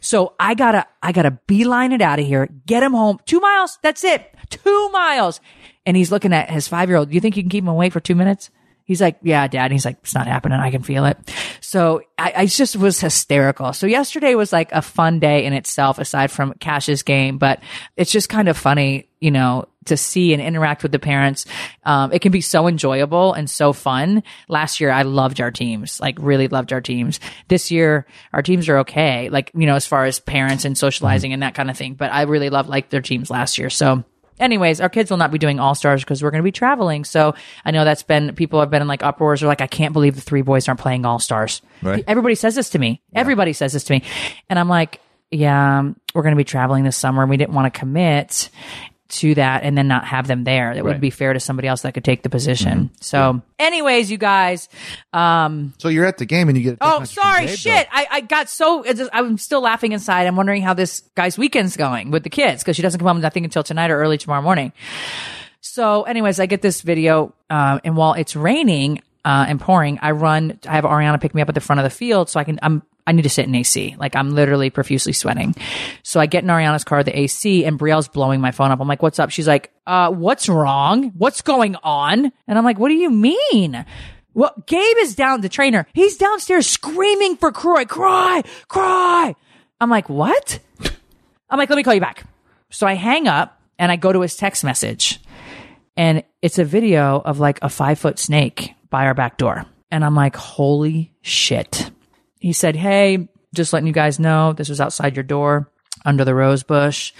So I gotta, I gotta beeline it out of here, get him home. Two miles. That's it. Two miles. And he's looking at his five year old. Do you think you can keep him awake for two minutes? He's like, yeah, dad. And he's like, it's not happening. I can feel it. So I, I just was hysterical. So yesterday was like a fun day in itself, aside from Kash's game, but it's just kind of funny, you know, to see and interact with the parents. Um, it can be so enjoyable and so fun. Last year, I loved our teams, like really loved our teams. This year, our teams are okay, like, you know, as far as parents and socializing and that kind of thing, but I really loved like their teams last year. So anyways, our kids will not be doing all stars because we're going to be traveling. So I know that's been people have been in like uproars or like I can't believe the three boys aren't playing all stars. Right. Everybody says this to me. Everybody says this to me, and I'm like, yeah, we're going to be traveling this summer. and We didn't want to commit to that and then not have them there. That Right. would be fair to somebody else that could take the position. So, anyways, you guys, um, so you're at the game and you get. a Oh, sorry. Gabe, Shit. I, I got so, just- I'm still laughing inside. I'm wondering how this guy's weekend's going with the kids because she doesn't come home, I think, until tonight or early tomorrow morning. So, anyways, I get this video, uh, and while it's raining, uh, and pouring, I run, I have Ariana pick me up at the front of the field so I can, I'm, I need to sit in AC. Like I'm literally profusely sweating. So I get in Ariana's car, the AC, and Brielle's blowing my phone up. I'm like, what's up? She's like, uh, what's wrong? What's going on? And I'm like, what do you mean? Well, Gabe is down, the trainer. He's downstairs screaming for Kroy. Cry, cry. I'm like, what? I'm like, let me call you back. So I hang up and I go to his text message and it's a video of like a five foot snake by our back door. And I'm like, holy shit. He said, Hey, just letting you guys know this was outside your door under the rose bush.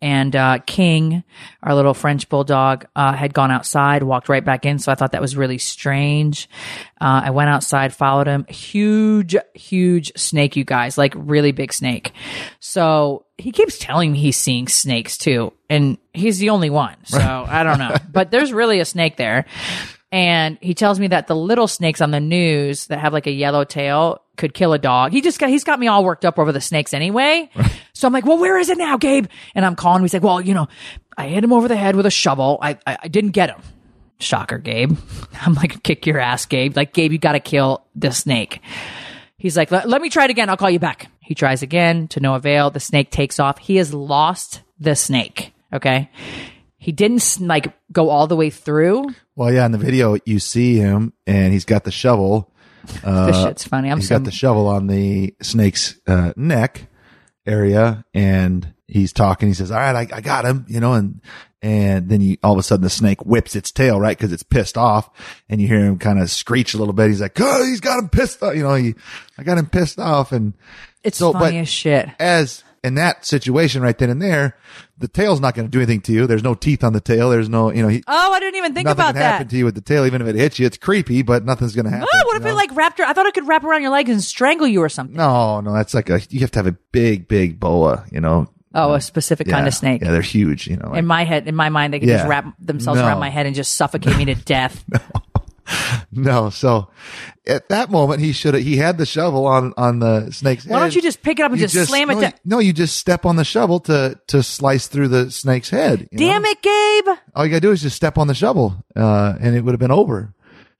And uh, King, our little French bulldog, uh, had gone outside, walked right back in. So I thought that was really strange. Uh, I went outside, followed him. Huge, huge snake, you guys, like really big snake. So he keeps telling me he's seeing snakes too. And he's the only one. So I don't know. [laughs] But there's really a snake there. And he tells me that the little snakes on the news that have like a yellow tail could kill a dog. He just got, he's got me all worked up over the snakes anyway. So I'm like, well, where is it now, Gabe? And I'm calling him. He's like, well, you know, I hit him over the head with a shovel. I, I, I didn't get him. Shocker, Gabe. [laughs] I'm like, kick your ass, Gabe. Like, Gabe, you got to kill the snake. He's like, let, let me try it again. I'll call you back. He tries again to no avail. The snake takes off. He has lost the snake. Okay. He didn't like go all the way through. Well, yeah, in the video you see him and he's got the shovel. [laughs] this shit's funny. I'm he's so got the shovel on the snake's uh, neck area, and he's talking. He says, "All right, I, I got him," you know, and and then you all of a sudden the snake whips its tail right because it's pissed off, and you hear him kind of screech a little bit. He's like, "Oh, he's got him pissed off," you know. He, I got him pissed off, and it's so, funny as shit. as in that situation right then and there, the tail's not going to do anything to you. There's no teeth on the tail. There's no, you know, he, Oh, I didn't even think nothing about can happen to you with the tail. Even if it hits you, it's creepy, but nothing's going to happen. Oh, what if know? it like wrapped? I thought it could wrap around your legs and strangle you or something. No, no, that's like a, you have to have a big, big boa, you know. Oh, a specific kind of snake. Yeah, they're huge, you know. like- in my head, in my mind, they could just wrap themselves No. around my head and just suffocate me to [laughs] death. no, [laughs] so at that moment, he should have, he had the shovel on, on the snake's head. Why don't you just pick it up and You just, slam it no, down? you- No, you just step on the shovel to, to slice through the snake's head. you know? Damn it, Gabe! All you gotta do is just step on the shovel, uh, and it would have been over.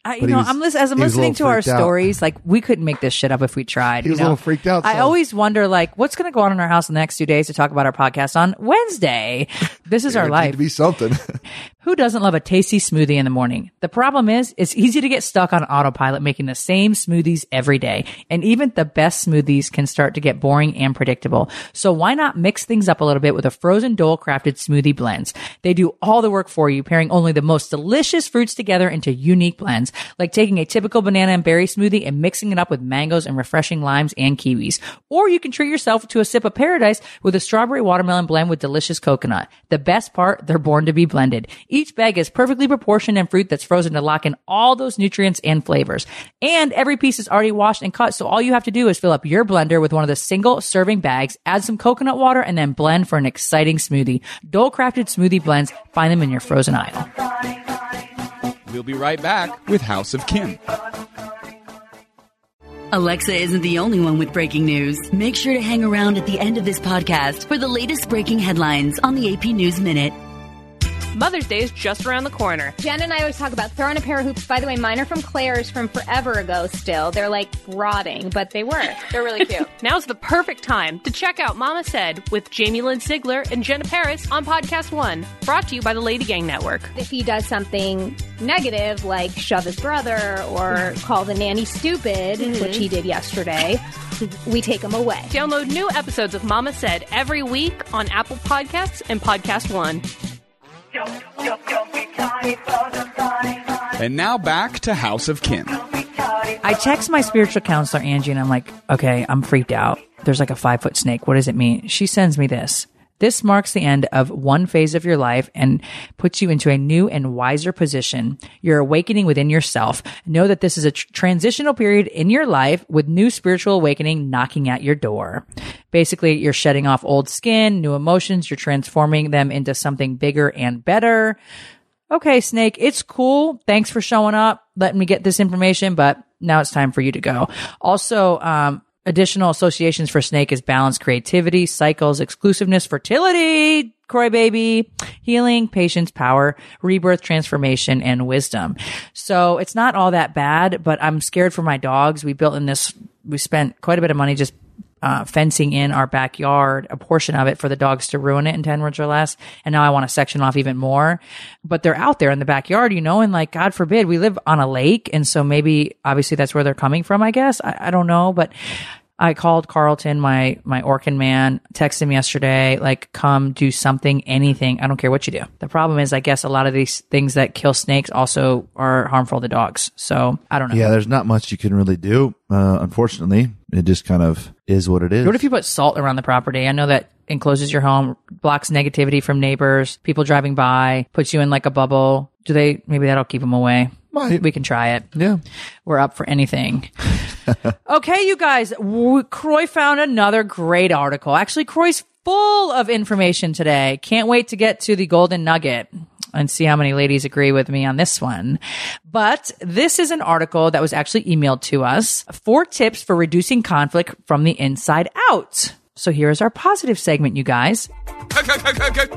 I, you But he know, was- I'm listening as I'm he was a listening to little our freaked out. stories. Like we couldn't make this shit up if we tried. He you was a know? little freaked out, I so- always wonder, like, what's going to go on in our house in the next two days to talk about our podcast on Wednesday. This is our life. to be something. [laughs] Who doesn't love a tasty smoothie in the morning? The problem is, it's easy to get stuck on autopilot making the same smoothies every day. And even the best smoothies can start to get boring and predictable. So why not mix things up a little bit with a frozen Dole crafted smoothie blends? They do all the work for you, pairing only the most delicious fruits together into unique blends, like taking a typical banana and berry smoothie and mixing it up with mangoes and refreshing limes and kiwis. Or you can treat yourself to a sip of paradise with a strawberry watermelon blend with delicious coconut. The best part, they're born to be blended. Each bag is perfectly proportioned and fruit that's frozen to lock in all those nutrients and flavors. And every piece is already washed and cut, so all you have to do is fill up your blender with one of the single serving bags, add some coconut water, and then blend for an exciting smoothie. Dole crafted smoothie blends, find them in your frozen aisle. We'll be right back with House of Kim. Alexa isn't the only one with breaking news. Make sure to hang around at the end of this podcast for the latest breaking headlines on the AP News Minute. Mother's Day is just around the corner. Jen and I always talk about throwing a pair of hoops. By the way, mine are from Claire's from forever ago still. They're like rotting, but they work. They're really cute. [laughs] Now's the perfect time to check out Mama Said with Jamie Lynn Sigler and Jenna Paris on Podcast One, brought to you by the Lady Gang Network. if he does something negative, like shove his brother or [laughs] call the nanny stupid, which mm-hmm. he did yesterday, [laughs] we take him away. Download new episodes of Mama Said every week on Apple Podcasts and Podcast One. And now back to House of Kim. I text my spiritual counselor, Angie, and I'm like, okay, I'm freaked out. There's like a five foot snake. What does it mean? She sends me this. This marks the end of one phase of your life and puts you into a new and wiser position. You're awakening within yourself. Know that this is a tr- transitional period in your life with new spiritual awakening knocking at your door. Basically, you're shedding off old skin, new emotions. You're transforming them into something bigger and better okay, Snake, it's cool. Thanks for showing up, letting me get this information, but now it's time for you to go. Also, um, additional associations for Snake is balance, creativity, cycles, exclusiveness, fertility, Kroy baby, healing, patience, power, rebirth, transformation, and wisdom. So it's not all that bad, but I'm scared for my dogs. We built in this, we spent quite a bit of money just uh, fencing in our backyard, a portion of it for the dogs to ruin it in 10 words or less. And now I want to section off even more. But they're out there in the backyard, you know, and like, God forbid, we live on a lake. And so maybe, obviously, that's where they're coming from, I guess. I, I don't know. But I called Carlton, my my Orkin man, texted him yesterday, like, come do something, anything. I don't care what you do. The problem is, I guess a lot of these things that kill snakes also are harmful to dogs. So I don't know. Yeah, there's not much you can really do. Uh, unfortunately, it just kind of is what it is. What if you put salt around the property? I know that encloses your home, blocks negativity from neighbors, people driving by, puts you in like a bubble. Do they? Maybe that'll keep them away. Might. We can try it. yeah. We're up for anything. [laughs] [laughs] okay, you guys. W- Kroy found another great article. Actually, Kroy's full of information today. Can't wait to get to the golden nugget and see how many ladies agree with me on this one. But this is an article that was actually emailed to us. Four tips for reducing conflict from the inside out. So here's our positive segment, you guys.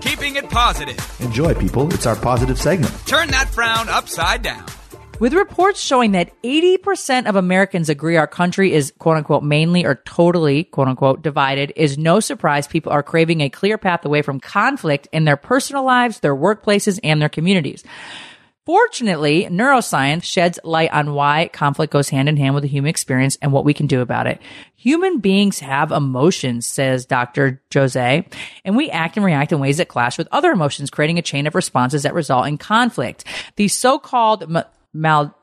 Keeping it positive. Enjoy, people. It's our positive segment. Turn that frown upside down. With reports showing that 80% of Americans agree our country is quote unquote mainly or totally quote unquote divided, is no surprise people are craving a clear path away from conflict in their personal lives, their workplaces, and their communities. Fortunately, neuroscience sheds light on why conflict goes hand in hand with the human experience and what we can do about it. Human beings have emotions, says Dr. Jose, and we act and react in ways that clash with other emotions, creating a chain of responses that result in conflict. The so-called mal,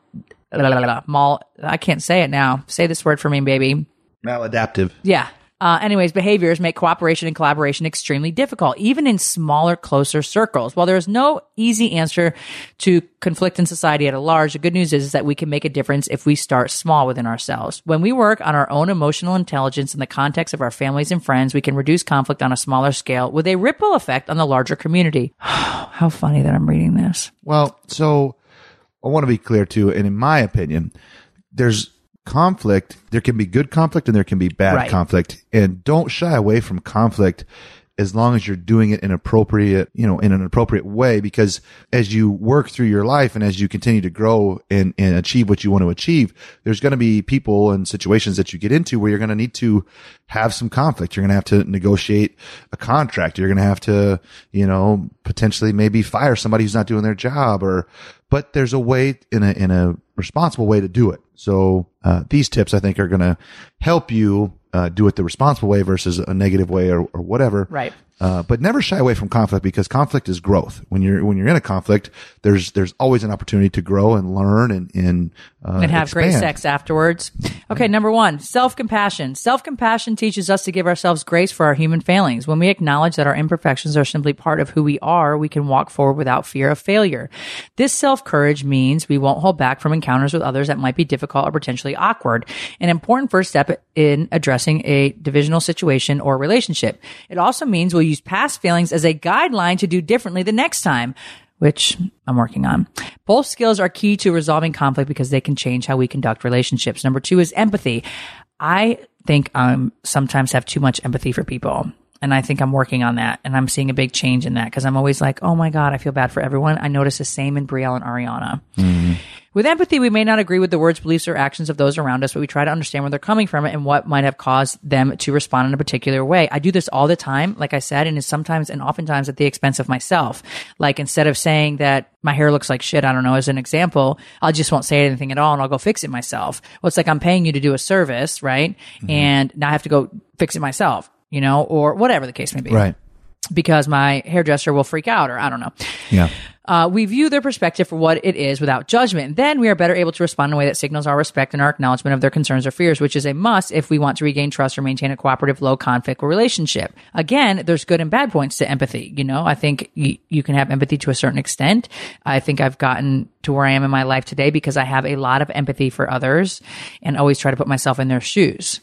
la, la, la, la, mal, I can't say it now. Say this word for me, baby. Maladaptive. Yeah. Uh, anyways, behaviors make cooperation and collaboration extremely difficult, even in smaller, closer circles. While there is no easy answer to conflict in society at a large, the good news is, is that we can make a difference if we start small within ourselves. When we work on our own emotional intelligence in the context of our families and friends, we can reduce conflict on a smaller scale with a ripple effect on the larger community. [sighs] How funny that I'm reading this. Well, so I want to be clear too, and in my opinion, there's conflict. There can be good conflict and there can be bad Right. conflict, and don't shy away from conflict as long as you're doing it in appropriate, you know, in an appropriate way. Because as you work through your life and as you continue to grow and, and achieve what you want to achieve, there's going to be people and situations that you get into where you're going to need to have some conflict. You're going to have to negotiate a contract. You're going to have to, you know, potentially maybe fire somebody who's not doing their job or, but there's a way in a, in a responsible way to do it. So, uh, these tips I think are going to help you, uh, do it the responsible way versus a negative way or, or whatever. Right. Uh, but never shy away from conflict because conflict is growth. When you're when you're in a conflict, there's there's always an opportunity to grow and learn and and uh, and have great sex afterwards. Okay, number one, self compassion. Self compassion teaches us to give ourselves grace for our human failings. When we acknowledge that our imperfections are simply part of who we are, we can walk forward without fear of failure. This self courage means we won't hold back from encounters with others that might be difficult or potentially awkward. An important first step in addressing a divisional situation or relationship. It also means we'll use past failings as a guideline to do differently the next time which I'm working on. Both skills are key to resolving conflict because they can change how we conduct relationships. Number two is empathy. I think I sometimes have too much empathy for people. And I think I'm working on that. And I'm seeing a big change in that because I'm always like, oh my God, I feel bad for everyone. I notice the same in Brielle and Ariana. Mm-hmm. With empathy, we may not agree with the words, beliefs, or actions of those around us, but we try to understand where they're coming from and what might have caused them to respond in a particular way. I do this all the time, like I said, and it's sometimes and oftentimes at the expense of myself. Like instead of saying that my hair looks like shit, I don't know, as an example, I just won't say anything at all and I'll go fix it myself. Well, it's like I'm paying you to do a service, right? Mm-hmm. And now I have to go fix it myself, you know, or whatever the case may be. Right. Because my hairdresser will freak out or I don't know. Yeah. Uh, we view their perspective for what it is without judgment. Then we are better able to respond in a way that signals our respect and our acknowledgement of their concerns or fears, which is a must if we want to regain trust or maintain a cooperative, low conflict relationship. Again, there's good and bad points to empathy. You know, I think y- you can have empathy to a certain extent. I think I've gotten to where I am in my life today because I have a lot of empathy for others and always try to put myself in their shoes.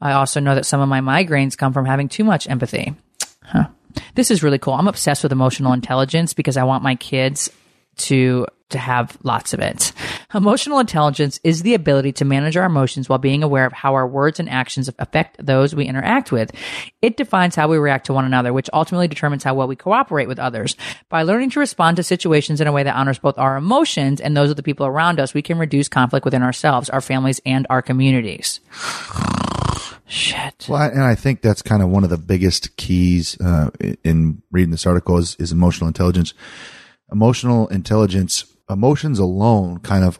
I also know that some of my migraines come from having too much empathy. Huh. This is really cool. I'm obsessed with emotional intelligence because I want my kids to to have lots of it. Emotional intelligence is the ability to manage our emotions while being aware of how our words and actions affect those we interact with. It defines how we react to one another, which ultimately determines how well we cooperate with others. By learning to respond to situations in a way that honors both our emotions and those of the people around us, we can reduce conflict within ourselves, our families, and our communities. Shit. Well, and I think that's kind of one of the biggest keys uh, in reading this article is, is emotional intelligence. Emotional intelligence, emotions alone, kind of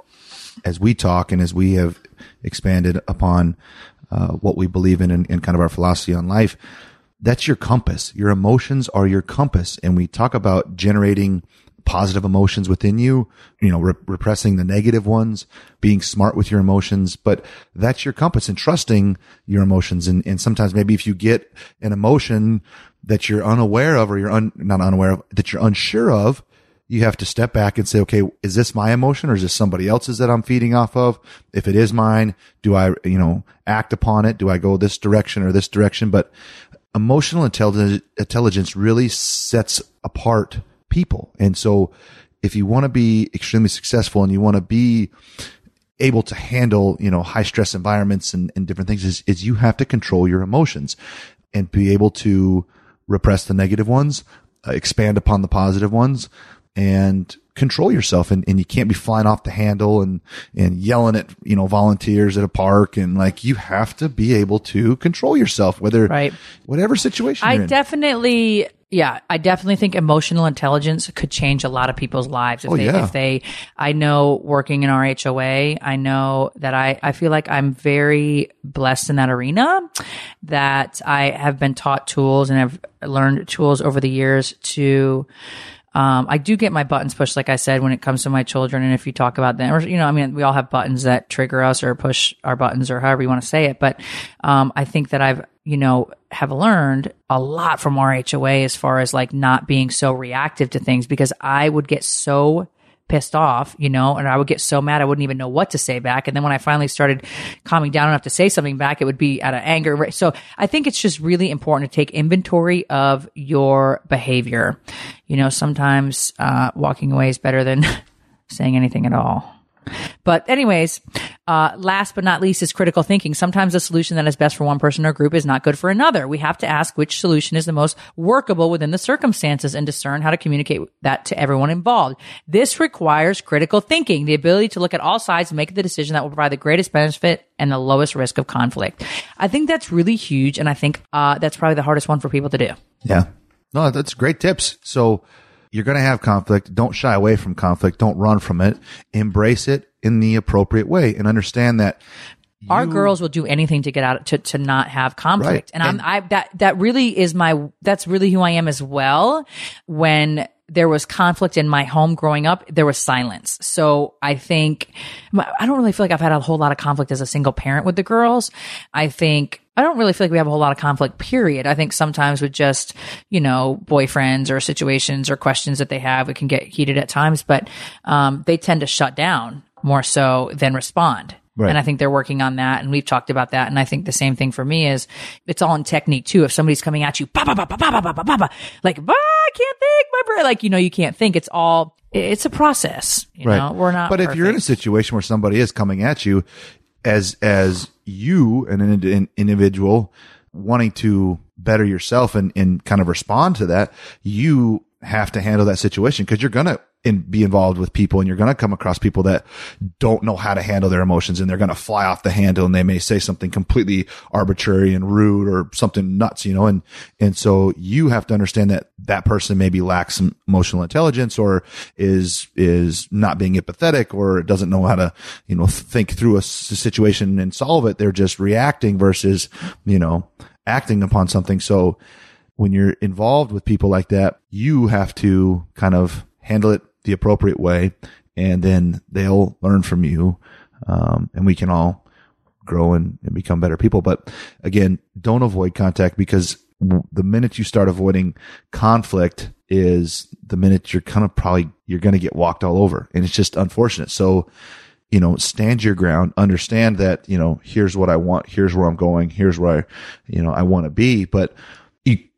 as we talk and as we have expanded upon, uh, what we believe in and, and kind of our philosophy on life. That's your compass. Your emotions are your compass. And we talk about generating positive emotions within you, you know, re- repressing the negative ones, being smart with your emotions, but that's your compass and trusting your emotions. And, and sometimes maybe if you get an emotion that you're unaware of or you're un, not unaware of, that you're unsure of, you have to step back and say, okay, is this my emotion or is this somebody else's that I'm feeding off of? If it is mine, do I, you know, act upon it? Do I go this direction or this direction? But emotional intelligence, intelligence really sets apart people. And so if you want to be extremely successful and you want to be able to handle, you know, high stress environments and, and different things is, is you have to control your emotions and be able to repress the negative ones, uh, expand upon the positive ones and control yourself and, and you can't be flying off the handle and, and yelling at, you know, volunteers at a park. And like, you have to be able to control yourself, whether, Right. whatever situation I definitely, yeah, I definitely think emotional intelligence could change a lot of people's lives if Oh, they, yeah. if they, I know working in RHOA, I know that I, I feel like I'm very blessed in that arena that I have been taught tools and have learned tools over the years to, um, I do get my buttons pushed, like I said, when it comes to my children. And if you talk about them, or, you know, I mean, we all have buttons that trigger us or push our buttons or however you want to say it. But, um, I think that I've, you know, have learned a lot from RHOA as far as like not being so reactive to things because I would get so pissed off, you know, and I would get so mad I wouldn't even know what to say back. And then when I finally started calming down enough to say something back, it would be out of anger. So I think it's just really important to take inventory of your behavior. You know, sometimes uh, walking away is better than [laughs] saying anything at all. But anyways, uh, last but not least is critical thinking. Sometimes the solution that is best for one person or group is not good for another. We have to ask which solution is the most workable within the circumstances and discern how to communicate that to everyone involved. This requires critical thinking, the ability to look at all sides and make the decision that will provide the greatest benefit and the lowest risk of conflict. I think that's really huge. And I think, uh, that's probably the hardest one for people to do. Yeah. No, that's great tips. So you're going to have conflict. Don't shy away from conflict. Don't run from it. Embrace it in the appropriate way and understand that Our girls will do anything to get out to to not have conflict, Right. and, And- I'm I that that really is my that's really who I am as well. When there was conflict in my home growing up, there was silence. So I think I don't really feel like I've had a whole lot of conflict as a single parent with the girls. I think I don't really feel like we have a whole lot of conflict, period. I think sometimes with just, you know, boyfriends or situations or questions that they have, it can get heated at times, but um, they tend to shut down more so than respond. Right. And I think they're working on that. And we've talked about that. And I think the same thing for me is it's all in technique too. If somebody's coming at you, ba, ba, ba, ba, ba, ba, ba, ba, ba, ba, like, bah, I can't think, my brain, like, you know, you can't think. It's all, it's a process. You know, we're not. But if you're in a situation where somebody is coming at you, as as you, an, an individual, wanting to better yourself and and kind of respond to that, you have to handle that situation because you're gonna in, be involved with people and you're gonna come across people that don't know how to handle their emotions and they're gonna fly off the handle and they may say something completely arbitrary and rude or something nuts, you know, and and so you have to understand that that person maybe lacks some emotional intelligence or is is not being empathetic or doesn't know how to you know think through a situation and solve it. They're just reacting versus you know acting upon something. So when you're involved with people like that, you have to kind of handle it the appropriate way, and then they'll learn from you, um, and we can all grow and, and become better people. But again, don't avoid contact because the minute you start avoiding conflict is the minute you're kind of probably you're going to get walked all over, and it's just unfortunate. So you know, stand your ground, understand that, you know, here's what I want, here's where I'm going, here's where I, you know, I want to be, but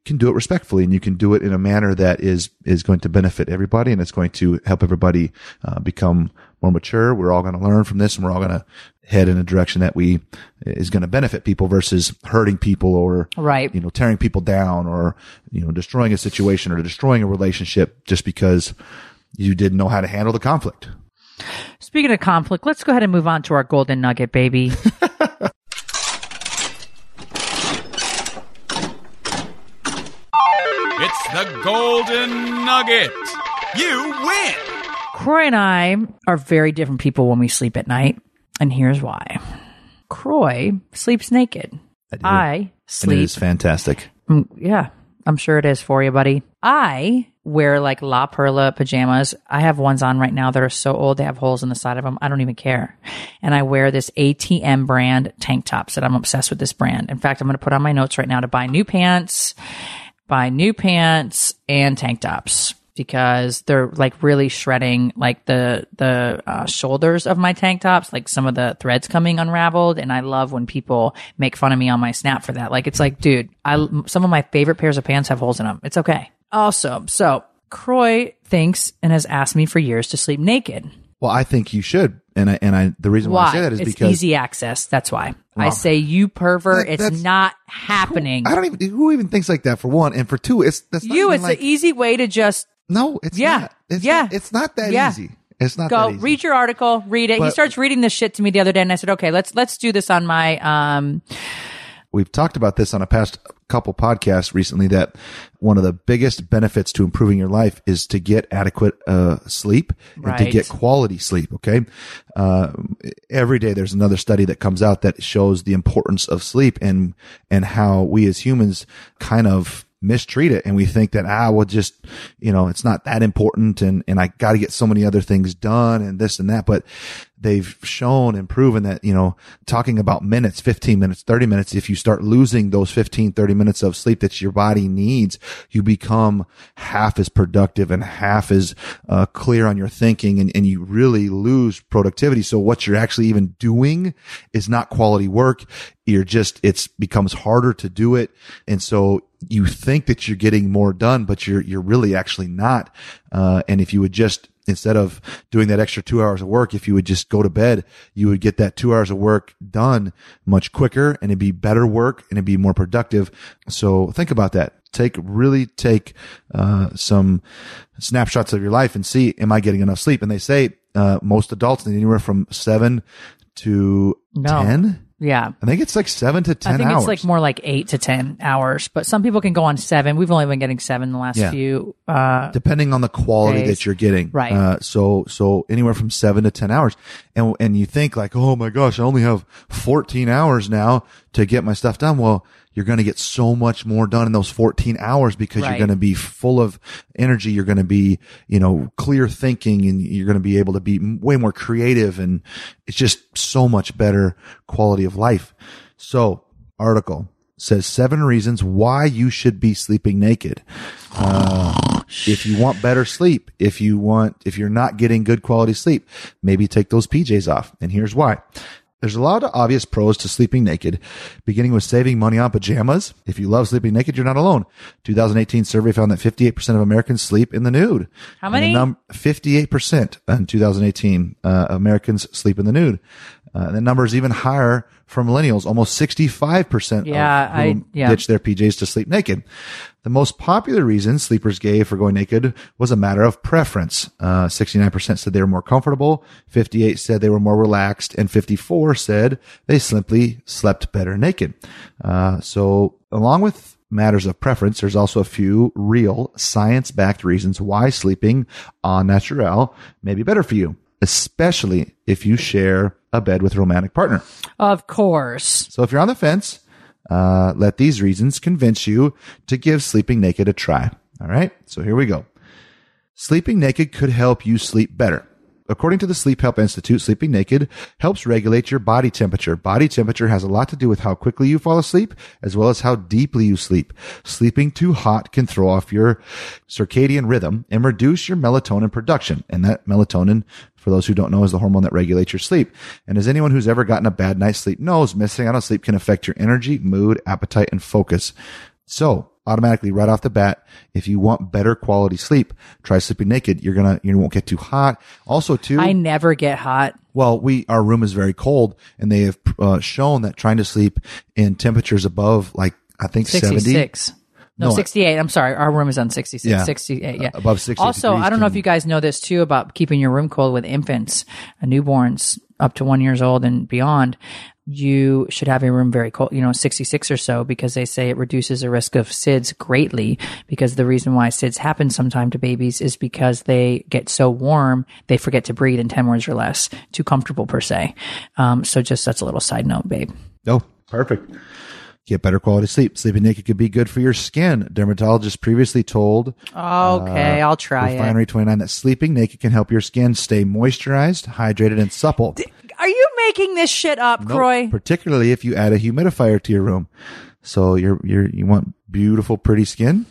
can do it respectfully and you can do it in a manner that is, is going to benefit everybody and it's going to help everybody uh, become more mature. We're all going to learn from this and we're all going to head in a direction that we is going to benefit people versus hurting people or, Right. you know, tearing people down or, you know, destroying a situation or destroying a relationship just because you didn't know how to handle the conflict. Speaking of conflict, let's go ahead and move on to our golden nugget, baby. [laughs] It's the Golden Nugget. You win. Kroy and I are very different people when we sleep at night, and here's why. Kroy sleeps naked. I, And it sleep. is fantastic. Mm, yeah, I'm sure it is for you, buddy. I wear like La Perla pajamas. I have ones on right now that are so old they have holes in the side of them. I don't even care. And I wear this ATM brand tank tops that I'm obsessed with this brand. In fact, I'm going to put on my notes right now to buy new pants, buy new pants and tank tops because they're like really shredding like the the uh, shoulders of my tank tops. Like some of the threads coming unraveled and i love when people make fun of me on my snap for that. Like it's like dude i some of my favorite pairs of pants have holes in them it's okay. Also so Kroy thinks and has asked me for years to sleep naked Well, I think you should, and I and I the reason why, I say that is because it's because easy access that's why i say you pervert that- it's not happening I don't even who even thinks like that for one, and for two, it's that's not you it's like, an easy way to just no, it's Yeah. not. It's Yeah. not, it's not that Yeah. easy. It's not go that easy. Go read your article read it he starts reading this shit to me the other day and i said okay let's let's do this on my um We've talked about this on a past couple podcasts recently that one of the biggest benefits to improving your life is to get adequate uh, sleep and to get quality sleep. Okay. Uh, every day there's another study that comes out that shows the importance of sleep and, and how we as humans kind of mistreat it. And we think that ah well just you know it's not that important. And and I got to get so many other things done and this and that. But they've shown and proven that you know talking about minutes 15 minutes 30 minutes if you start losing those 15 30 minutes of sleep that your body needs you become half as productive and half as uh, clear on your thinking and, and you really lose productivity. So what you're actually even doing is not quality work. You're just it's becomes harder to do it. And so you think that you're getting more done but you're you're really actually not. Uh, and if you would just instead of doing that extra two hours of work if you would just go to bed you would get that two hours of work done much quicker and it'd be better work and it'd be more productive. So think about that. Take really take uh, some snapshots of your life and see am i getting enough sleep? And they say uh, most adults need anywhere from seven to No. ten yeah I think it's like seven to ten I think hours. it's like more like eight to ten hours, but some people can go on seven. We've only been getting seven the last Yeah. few. Uh, depending on the quality days. that you're getting. Right. Uh, so so anywhere from seven to ten hours, and and you think like, oh my gosh, I only have 14 hours now to get my stuff done. Well, you're going to get so much more done in those 14 hours because Right. you're going to be full of energy. You're going to be, you know, clear thinking and you're going to be able to be way more creative. And it's just so much better quality of life. So article says seven reasons why you should be sleeping naked. Uh, [sighs] if you want better sleep, if you want, if you're not getting good quality sleep, maybe take those PJs off. And here's why. There's a lot of obvious pros to sleeping naked, beginning with saving money on pajamas. If you love sleeping naked, you're not alone. 2018 survey found that 58% of Americans sleep in the nude. How many? num- 58% in 2018 uh, Americans sleep in the nude. Uh, the number is even higher for millennials. Almost 65% Yeah, I- yeah. ditch their PJs to sleep naked. The most popular reason sleepers gave for going naked was a matter of preference. Uh, 69% said they were more comfortable, 58 said they were more relaxed, and 54 said they simply slept better naked. Uh, so along with matters of preference, there's also a few real science-backed reasons why sleeping en natural may be better for you, especially if you share a bed with a romantic partner. of course. So if you're on the fence, uh, let these reasons convince you to give sleeping naked a try. All right. So here we go. Sleeping naked could help you sleep better. According to the Sleep Help Institute, sleeping naked helps regulate your body temperature. Body temperature has a lot to do with how quickly you fall asleep, as well as how deeply you sleep. Sleeping too hot can throw off your circadian rhythm and reduce your melatonin production. And that melatonin, for those who don't know, is the hormone that regulates your sleep. And as anyone who's ever gotten a bad night's sleep knows, missing out on sleep can affect your energy, mood, appetite, and focus. So automatically right off the bat, if you want better quality sleep, try sleeping naked. You're gonna, you won't get too hot. Also too, I never get hot. well, we, our room is very cold and they have uh, shown that trying to sleep in temperatures above like, I think 70. 66. No, No, 68. I'm sorry. Our room is on 66. Yeah. 68. Yeah. Above 68 Also, I don't know if you guys know this too about keeping your room cold with infants, newborns. Up to one years old and beyond, you should have your room very cold, you know, 66 or so, because they say it reduces the risk of SIDS greatly. Because the reason why SIDS happen sometime to babies is because they get so warm, they forget to breathe in 10 words or less, too comfortable per se. Um, so just that's a little side note, babe. Oh, perfect. Get better quality sleep. Sleeping naked could be good for your skin. Dermatologists previously told Okay, uh, I'll try it. Refinery 29 that sleeping naked can help your skin stay moisturized, hydrated, and supple. Are you making this shit up, Nope, Kroy? Particularly if you add a humidifier to your room. So you're, you're, you want beautiful, pretty skin?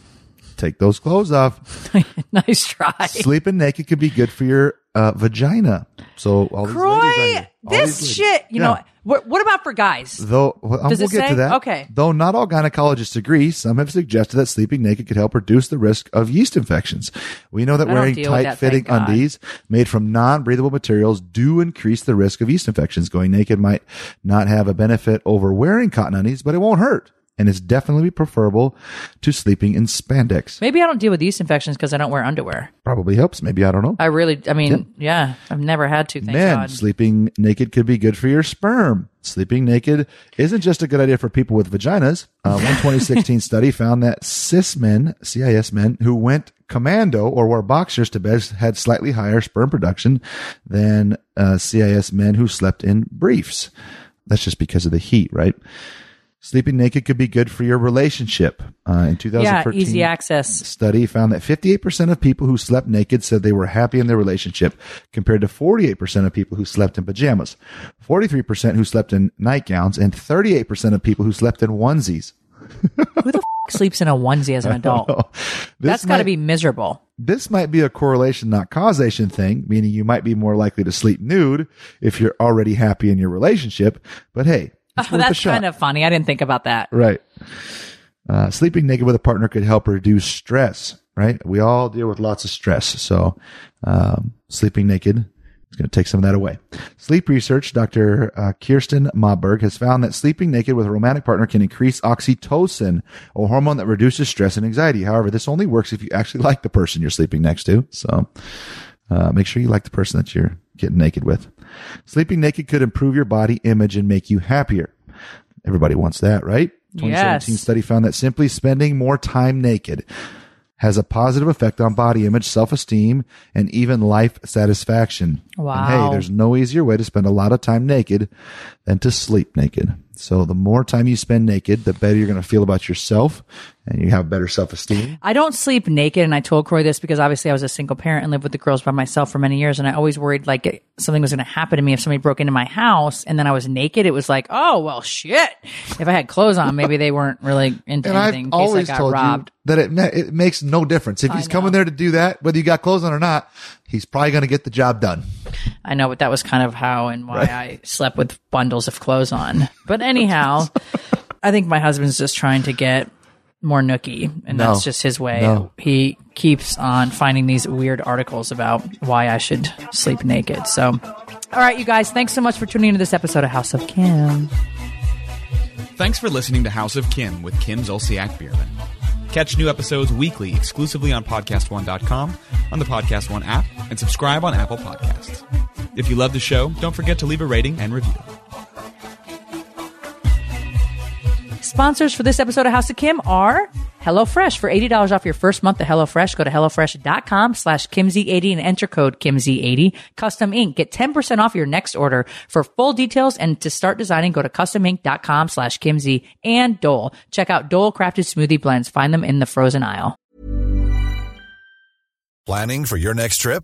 Take those clothes off. [laughs] nice try. Sleeping naked could be good for your uh, vagina. So all these ladies Kroy, here- all these this ladies- shit, you Yeah. know, what, what about for guys? Though well, Does we'll it get say? to that. Okay. Though not all gynecologists agree, some have suggested that sleeping naked could help reduce the risk of yeast infections. We know that I wearing tight-fitting undies made from non-breathable materials do increase the risk of yeast infections. Going naked might not have a benefit over wearing cotton undies, but it won't hurt. And it's definitely preferable to sleeping in spandex. Maybe I don't deal with yeast infections because I don't wear underwear. Probably helps. Maybe I don't know. I really, I mean, yeah, I've never had to. Thank Men, God. sleeping naked could be good for your sperm. Sleeping naked isn't just a good idea for people with vaginas. Uh, [laughs] one 2016 study found that cis men, CIS men, who went commando or wore boxers to bed had slightly higher sperm production than uh, CIS men who slept in briefs. That's just because of the heat, right? Sleeping naked could be good for your relationship. Uh, in 2013, Yeah, easy access. study found that 58% of people who slept naked said they were happy in their relationship, compared to 48% of people who slept in pajamas, 43% who slept in nightgowns, and 38% of people who slept in onesies. [laughs] Who the f- sleeps in a onesie as an [laughs] adult? That's got to be miserable. This might be a correlation, not causation thing, meaning you might be more likely to sleep nude if you're already happy in your relationship. But hey, Oh, that's kind of funny. I didn't think about that. Right. Uh, sleeping naked with a partner could help reduce stress, right? We all deal with lots of stress. So, um, sleeping naked is going to take some of that away. Sleep research, Dr. Uh, Kirsten Mauberg has found that sleeping naked with a romantic partner can increase oxytocin, a hormone that reduces stress and anxiety. However, this only works if you actually [laughs] like the person you're sleeping next to. So, uh, make sure you like the person that you're getting naked with. Sleeping naked could improve your body image and make you happier. Everybody wants that, right? 2017 Yes. study found that simply spending more time naked has a positive effect on body image, self-esteem, and even life satisfaction. And Wow. hey, there's no easier way to spend a lot of time naked than to sleep naked. So the more time you spend naked, the better you're going to feel about yourself and you have better self-esteem. I don't sleep naked, and I told Kroy this because obviously I was a single parent and lived with the girls by myself for many years, and I always worried like something was going to happen to me if somebody broke into my house and then I was naked. It was like, oh well, shit. If I had clothes on, maybe they weren't really into And I've anything in case I always got told robbed. you that it it makes no difference if he's coming there to do that, whether you got clothes on or not. He's probably going to get the job done. I know, but that was kind of how and why I slept with bundles of clothes on. But anyhow, [laughs] I think my husband's just trying to get more nookie, and No. that's just his way. No. He keeps on finding these weird articles about why I should sleep naked. So, all right, you guys, thanks so much for tuning into this episode of House of Kim. Thanks for listening to House of Kim with Kim Zolciak Biermann. Catch new episodes weekly exclusively on podcast1.com, on the Podcast One app, and subscribe on Apple Podcasts. If you love the show, don't forget to leave a rating and review. Sponsors for this episode of House of Kim are HelloFresh. For $80 off your first month of HelloFresh, go to HelloFresh.com slash KimZ80 and enter code KimZ80. Custom Ink. Get 10% off your next order. For full details and to start designing, go to CustomInk.com slash KimZ and Dole. Check out Dole Crafted Smoothie Blends. Find them in the frozen aisle. Planning for your next trip?